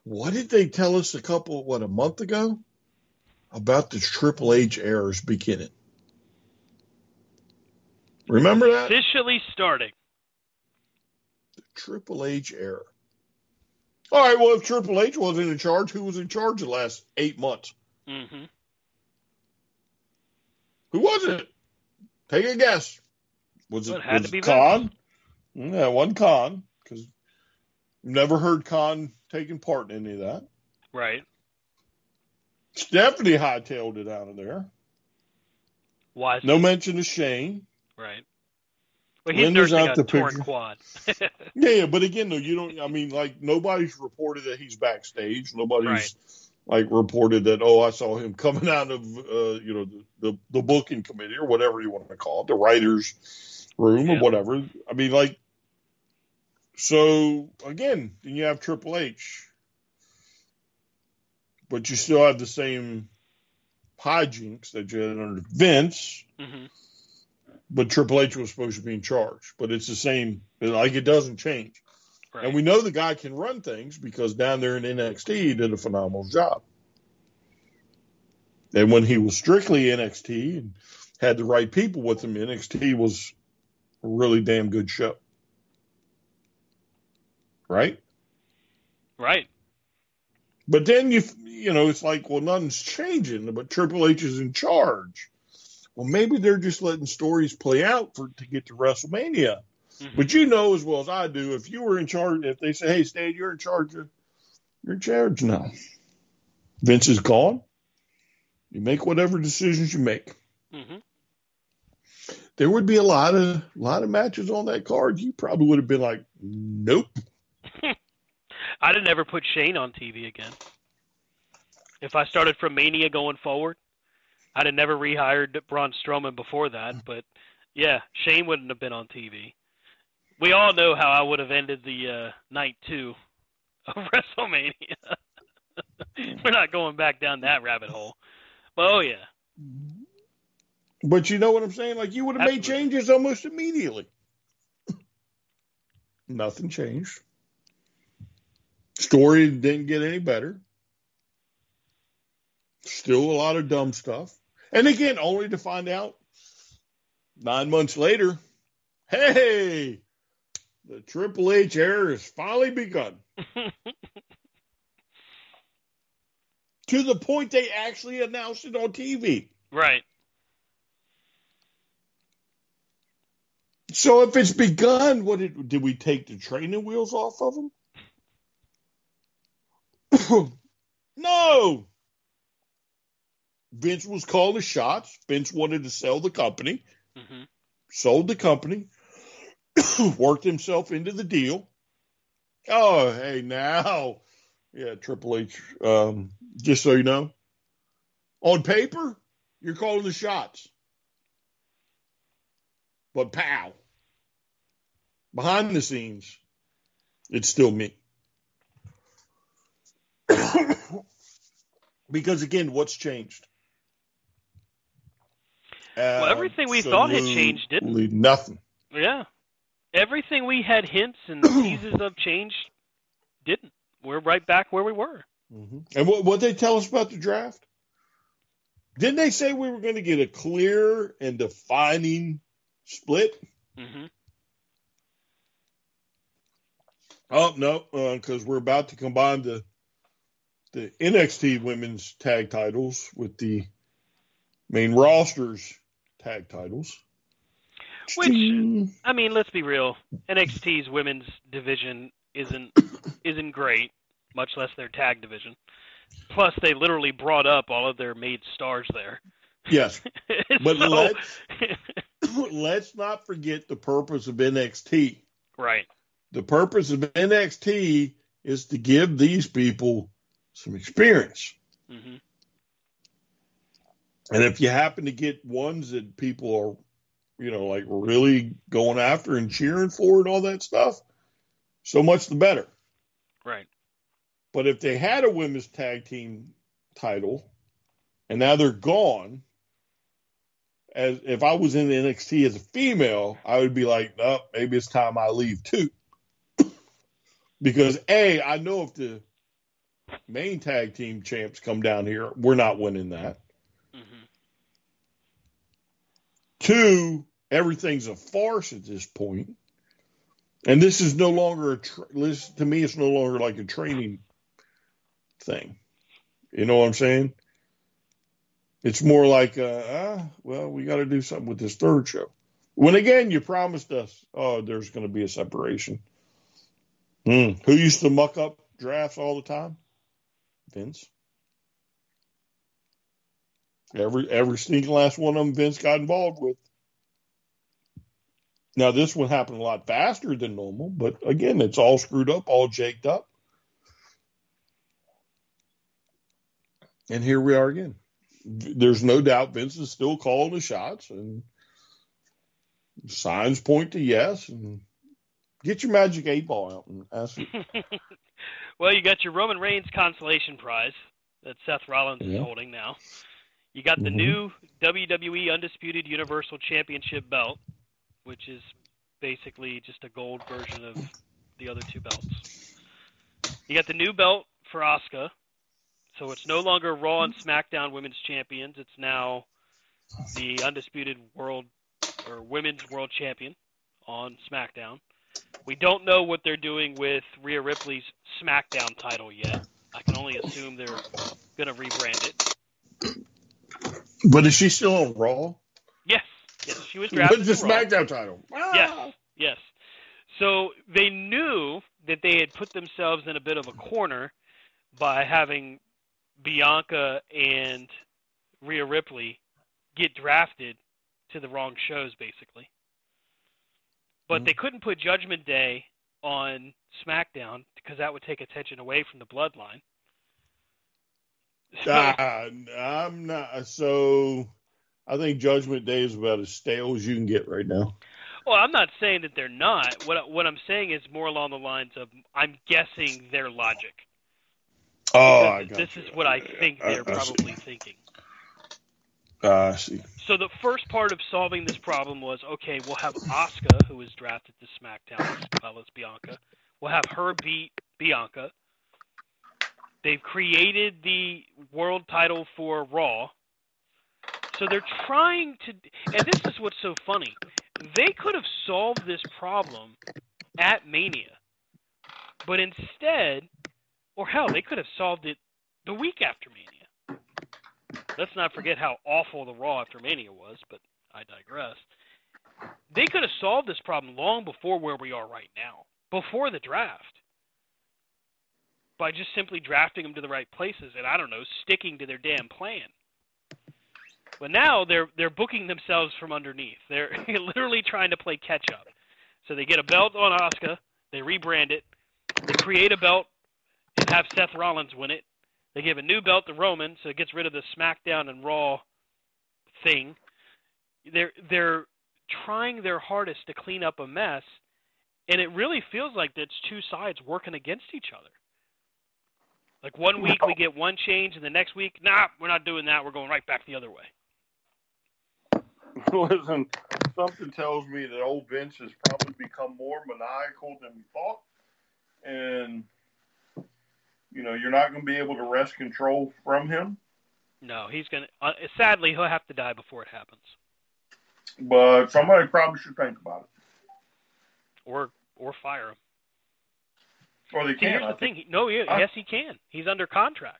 What did they tell us a couple, what, a month ago? About the Triple H errors beginning. Remember that? Officially starting. The Triple H era. All right, well, if Triple H wasn't in charge, who was in charge the last eight months? Mm-hmm. Who was it? Take a guess. Was well, it, it was it Khan? Yeah, one Khan, because never heard Khan taking part in any of that. Right. Stephanie hightailed it out of there. Why? No mention of Shane. Right. Well, he's Linda's out the picture. quad. yeah, yeah, but again, though, you don't. I mean, like nobody's reported that he's backstage. Nobody's right. like reported that. Oh, I saw him coming out of uh, you know the, the, the booking committee or whatever you want to call it, the writers' room yeah. or whatever. I mean, like. So again, then you have Triple H, but you still have the same hijinks that you had under Vince. Mm-hmm but Triple H was supposed to be in charge. But it's the same, like it doesn't change. Right. And we know the guy can run things because down there in NXT, he did a phenomenal job. And when he was strictly NXT and had the right people with him, NXT was a really damn good show. Right? Right. But then you you know it's like well nothing's changing, but Triple H is in charge. Well, maybe they're just letting stories play out for to get to WrestleMania. Mm-hmm. But you know as well as I do, if you were in charge, if they say, "Hey, Stan, you're in charge of," you're in charge now. Vince is gone. You make whatever decisions you make. Mm-hmm. There would be a lot of a lot of matches on that card. You probably would have been like, "Nope." I'd have never put Shane on TV again. If I started from Mania going forward, I'd have never rehired Braun Strowman before that, mm. but yeah, Shane wouldn't have been on TV. We all know how I would have ended the uh, night two of WrestleMania. We're not going back down that rabbit hole. But oh yeah. But you know what I'm saying? Like you would have made changes almost immediately. Nothing changed. Story didn't get any better. Still a lot of dumb stuff. And again, only to find out nine months later, hey, the Triple H era has finally begun. to the point they actually announced it on TV. Right. So if it's begun, what did, did we take the training wheels off of them? no. Vince was calling the shots. Vince wanted to sell the company, mm-hmm. sold the company, worked himself into the deal. Oh, hey, now, yeah, Triple H. Um, just so you know, on paper, you're calling the shots, but pow, behind the scenes, It's still me. because again, what's changed? Well, everything we thought had changed didn't. Nothing. Yeah. Everything we had hints and teases of change didn't. We're right back where we were. Mm-hmm. And what what they tell us about the draft? Didn't they say we were going to get a clear and defining split? hmm Oh no, because we're about to combine the the NXT Women's Tag Titles with the main rosters tag titles. Which I mean, let's be real. NXT's women's division isn't isn't great, much less their tag division. Plus, they literally brought up all of their made stars there. yes, but So- let's let's not forget the purpose of NXT. right. The purpose of NXT is to give these people some experience. hmm And if you happen to get ones that people are, you know, like really going after and cheering for and all that stuff, so much the better. Right. But if they had a women's tag team title and now they're gone, as if I was in NXT as a female, I would be like, no, maybe it's time I leave too. because A, I know if the main tag team champs come down here, we're not winning that. hmm Two, everything's a farce at this point. And this is no longer a, tra- this, to me, it's no longer like a training thing. You know what I'm saying? It's more like, uh, ah, well, we got to do something with this third show. When again, you promised us, oh, there's going to be a separation. Hmm. Who used to muck up drafts all the time? Vince. Every every sneaking last one of them Vince got involved with. Now this one happened a lot faster than normal, but again, it's all screwed up, all jaked up. And here we are again. There's no doubt Vince is still calling the shots, and signs point to yes. And get your magic eight ball out and ask. well, you got your Roman Reigns consolation prize that Seth Rollins Yeah. is holding now. You got the Mhm. new WWE Undisputed Universal Championship belt, which is basically just a gold version of the other two belts. You got the new belt for Asuka, so it's no longer Raw and SmackDown Women's Champions. It's now the Undisputed World or Women's World Champion on SmackDown. We don't know what they're doing with Rhea Ripley's SmackDown title yet. I can only assume they're going to rebrand it. But is she still on Raw? Yes, yes, she was drafted. What's the. SmackDown title? Ah! Yes, yes. So they knew that they had put themselves in a bit of a corner by having Bianca and Rhea Ripley get drafted to the wrong shows, basically. But Mhm. they couldn't put Judgment Day on SmackDown because that would take attention away from the Bloodline. So, Ah, I'm not. So I think Judgment Day is about as stale as you can get right now. Well, I'm not saying that they're not. What what I'm saying is more along the lines of I'm guessing their logic. Oh, I got this you. is what I think I- they're I probably thinking. Ah, I see. So the first part of solving this problem was okay, we'll have Asuka, who was drafted to SmackDown as well as Bianca. We'll have her beat Bianca. They've created the world title for Raw. So they're trying to and this is what's so funny. They could have solved this problem at Mania. But instead, or hell, they could have solved it the week after Mania. Let's not forget how awful the Raw after Mania was, but I digress. They could have solved this problem long before where we are right now, before the draft, by just simply drafting them to the right places and I don't know, sticking to their damn plan. But now they're they're booking themselves from underneath. They're literally trying to play catch up. So they get a belt on Asuka, they rebrand it, they create a belt and have Seth Rollins win it. They give a new belt to Roman, so it gets rid of the SmackDown and Raw thing. They're they're trying their hardest to clean up a mess, and it really feels like it's two sides working against each other. Like one week we get one change, and the next week, nah, we're not doing that. We're going right back the other way. Listen, something tells me that old Vince has probably become more maniacal than we thought, and you know you're not going to be able to wrest control from him. No, he's going to. Uh, sadly, he'll have to die before it happens. But somebody probably should think about it, or or fire him. Or they See, can. here's I the think. thing. No, he, I- yes, he can. He's under contract.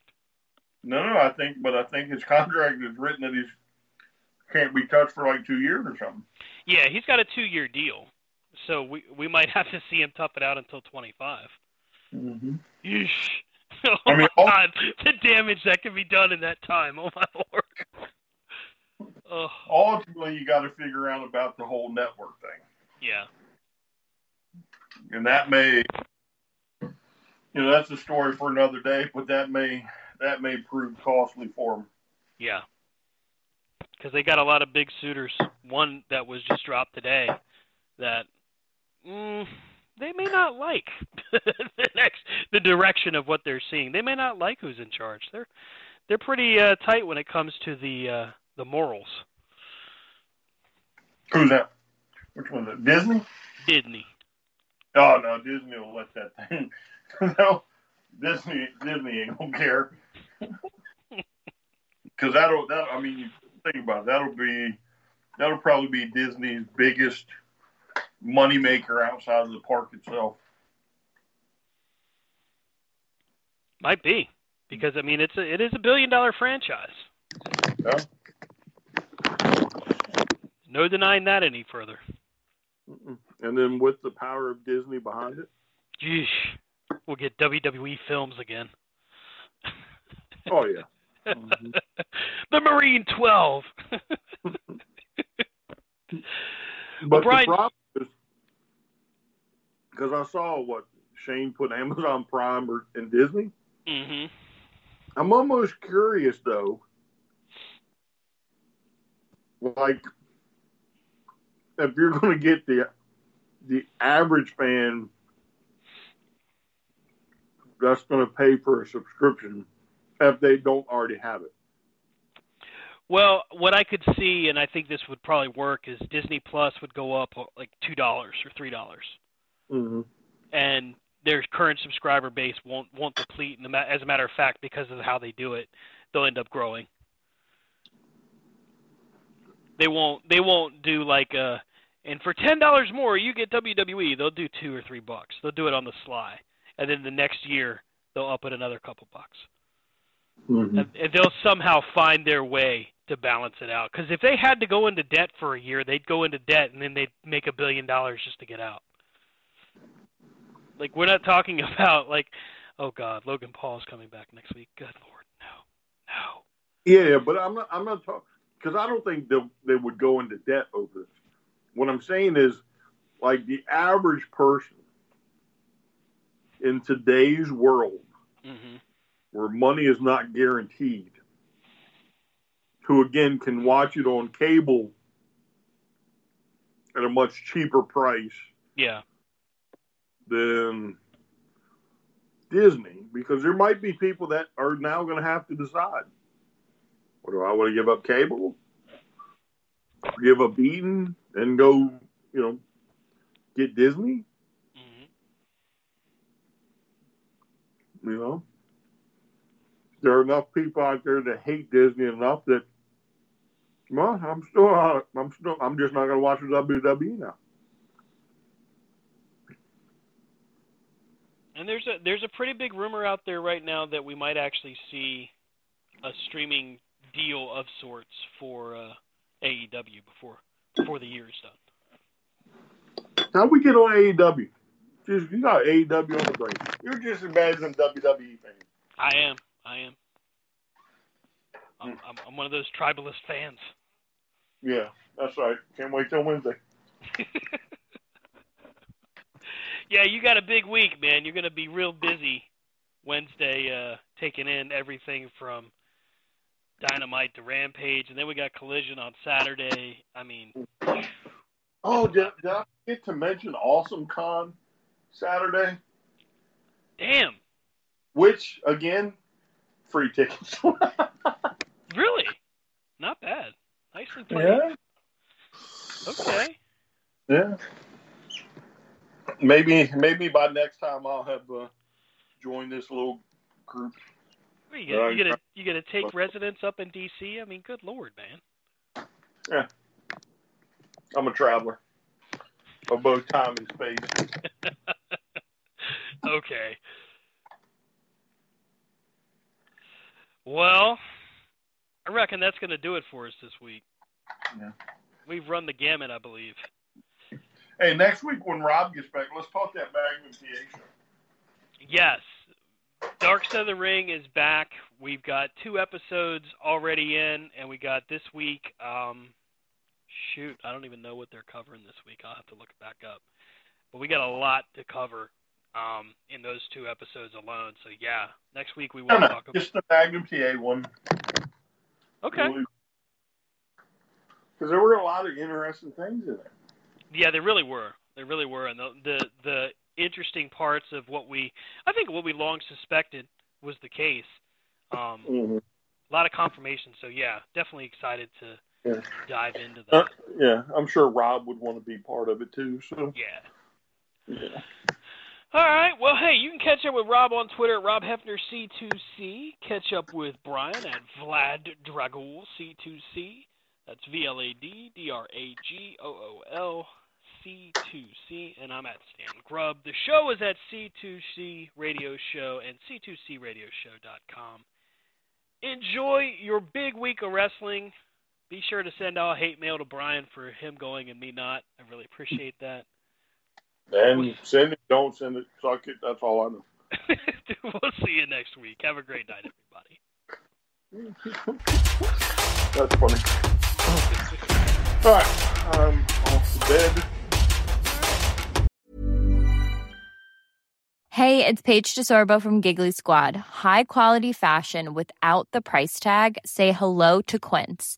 No, no, I think, but I think his contract is written that he's can't be touched for like two years or something. Yeah, he's got a two-year deal, so we we might have to see him tough it out until 25. Mm-hmm. Yeesh. Oh I mean, my all- God, the damage that can be done in that time. Oh my lord. Oh Ultimately, you got to figure out about the whole network thing. yeah, and that may know that's a story for another day but that may that may prove costly for them yeah. Because they got a lot of big suitors. One that was just dropped today, that mm, they may not like the next the direction of what they're seeing. They may not like who's in charge. They're they're pretty uh, tight when it comes to the uh, the morals. who's that which one's it disney Disney. oh no disney will let that thing no disney disney ain't gonna care because that'll that i mean you think about it that'll be that'll probably be disney's biggest money maker outside of the park itself Might be because I mean it's a it is a billion dollar franchise. Yeah. No denying that any further. and then with the power of disney behind it Jeesh, we'll get WWE films again. oh yeah Mhm. the Marine Twelve. But Brian- the problem is because I saw what Shane put Amazon Prime or in Disney. hmm I'm almost curious though, like if you're going to get the the average fan that's going to pay for a subscription if they don't already have it. Well, what I could see, and I think this would probably work, is Disney Plus would go up uh, like two dollars or three dollars, Mm-hmm. and their current subscriber base won't won't deplete. And as a matter of fact, because of how they do it, they'll end up growing. They won't. They won't do like a. And for ten dollars more, you get WWE. They'll do two or three bucks. They'll do it on the sly, and then the next year they'll up it another couple bucks. Mm-hmm. And and they'll somehow find their way to balance it out. Because if they had to go into debt for a year, they'd go into debt and then they'd make a billion dollars just to get out. Like we're not talking about like, oh God, Logan Paul's coming back next week. Good Lord, no, no. Yeah, but I'm not. I'm not talking because I don't think they they would go into debt over this. What I'm saying is, like the average person in today's world, hmm where money is not guaranteed, who again can watch it on cable at a much cheaper price Yeah, than Disney, because there might be people that are now going to have to decide: what do I want to give up cable, give up Eden, and go, you know, get Disney? hmm You know, there are enough people out there that hate Disney enough that, well, I'm still, uh, I'm still, I'm just not going to watch the WWE now. And there's a there's a pretty big rumor out there right now that we might actually see a streaming deal of sorts for uh, AEW before before the year is done. How we get on AEW? Just you got AEW on the brain. You're just as bad as WWE fans. I am. I am. I'm, I'm, I'm one of those tribalist fans. Yeah, that's right. Can't wait till Wednesday. yeah, you got a big week, man. You're going to be real busy Wednesday, uh, taking in everything from Dynamite to Rampage, and then we got Collision on Saturday. I mean, Oh, did, did I get to mention Awesome Con Saturday? Damn. Which again, free tickets. really? Not bad. Nicely played. Yeah. Okay. Yeah. Maybe maybe by next time I'll have uh, joined this little group. You, gonna, you gonna you gonna take residence up in D.C.? I mean, good lord, man. Yeah. I'm a traveler of both time and space. okay. Well, I reckon that's going to do it for us this week. Yeah. We've run the gamut, I believe. Hey, next week when Rob gets back, let's talk that Magnum show. Yes. Dark Side of the Ring is back. We've got two episodes already in, and we got this week. Um, shoot, I don't even know what they're covering this week. I'll have to look it back up. But we got a lot to cover um, in those two episodes alone. So yeah, next week we will No, no, talk about. just the Magnum TA one. Okay. Because there were a lot of interesting things in there. Yeah, there really were. They really were, and the the the interesting parts of what we, I think, what we long suspected was the case. Um, Mm-hmm. a lot of confirmation. So yeah, definitely excited to Yeah. dive into Uh, that. yeah, I'm sure Rob would want to be part of it too. So yeah. yeah. All right. Well, hey, you can catch up with Rob on Twitter at Rob Hefner C2C. Catch up with Brian at Vlad Dragool C2C. That's V L A D D R A G O O L C2C. And I'm at Stan Grubb. The show is at C2C Radio Show and C2CRadioshow.com. Enjoy your big week of wrestling. Be sure to send all hate mail to Brian for him going and me not. I really appreciate that. And send it, don't send it, suck it. That's all I know. we'll see you next week. Have a great night, everybody. That's funny. All right, I'm off to bed. Hey, it's Paige DeSorbo from Giggly Squad. High quality fashion without the price tag. Say hello to Quince.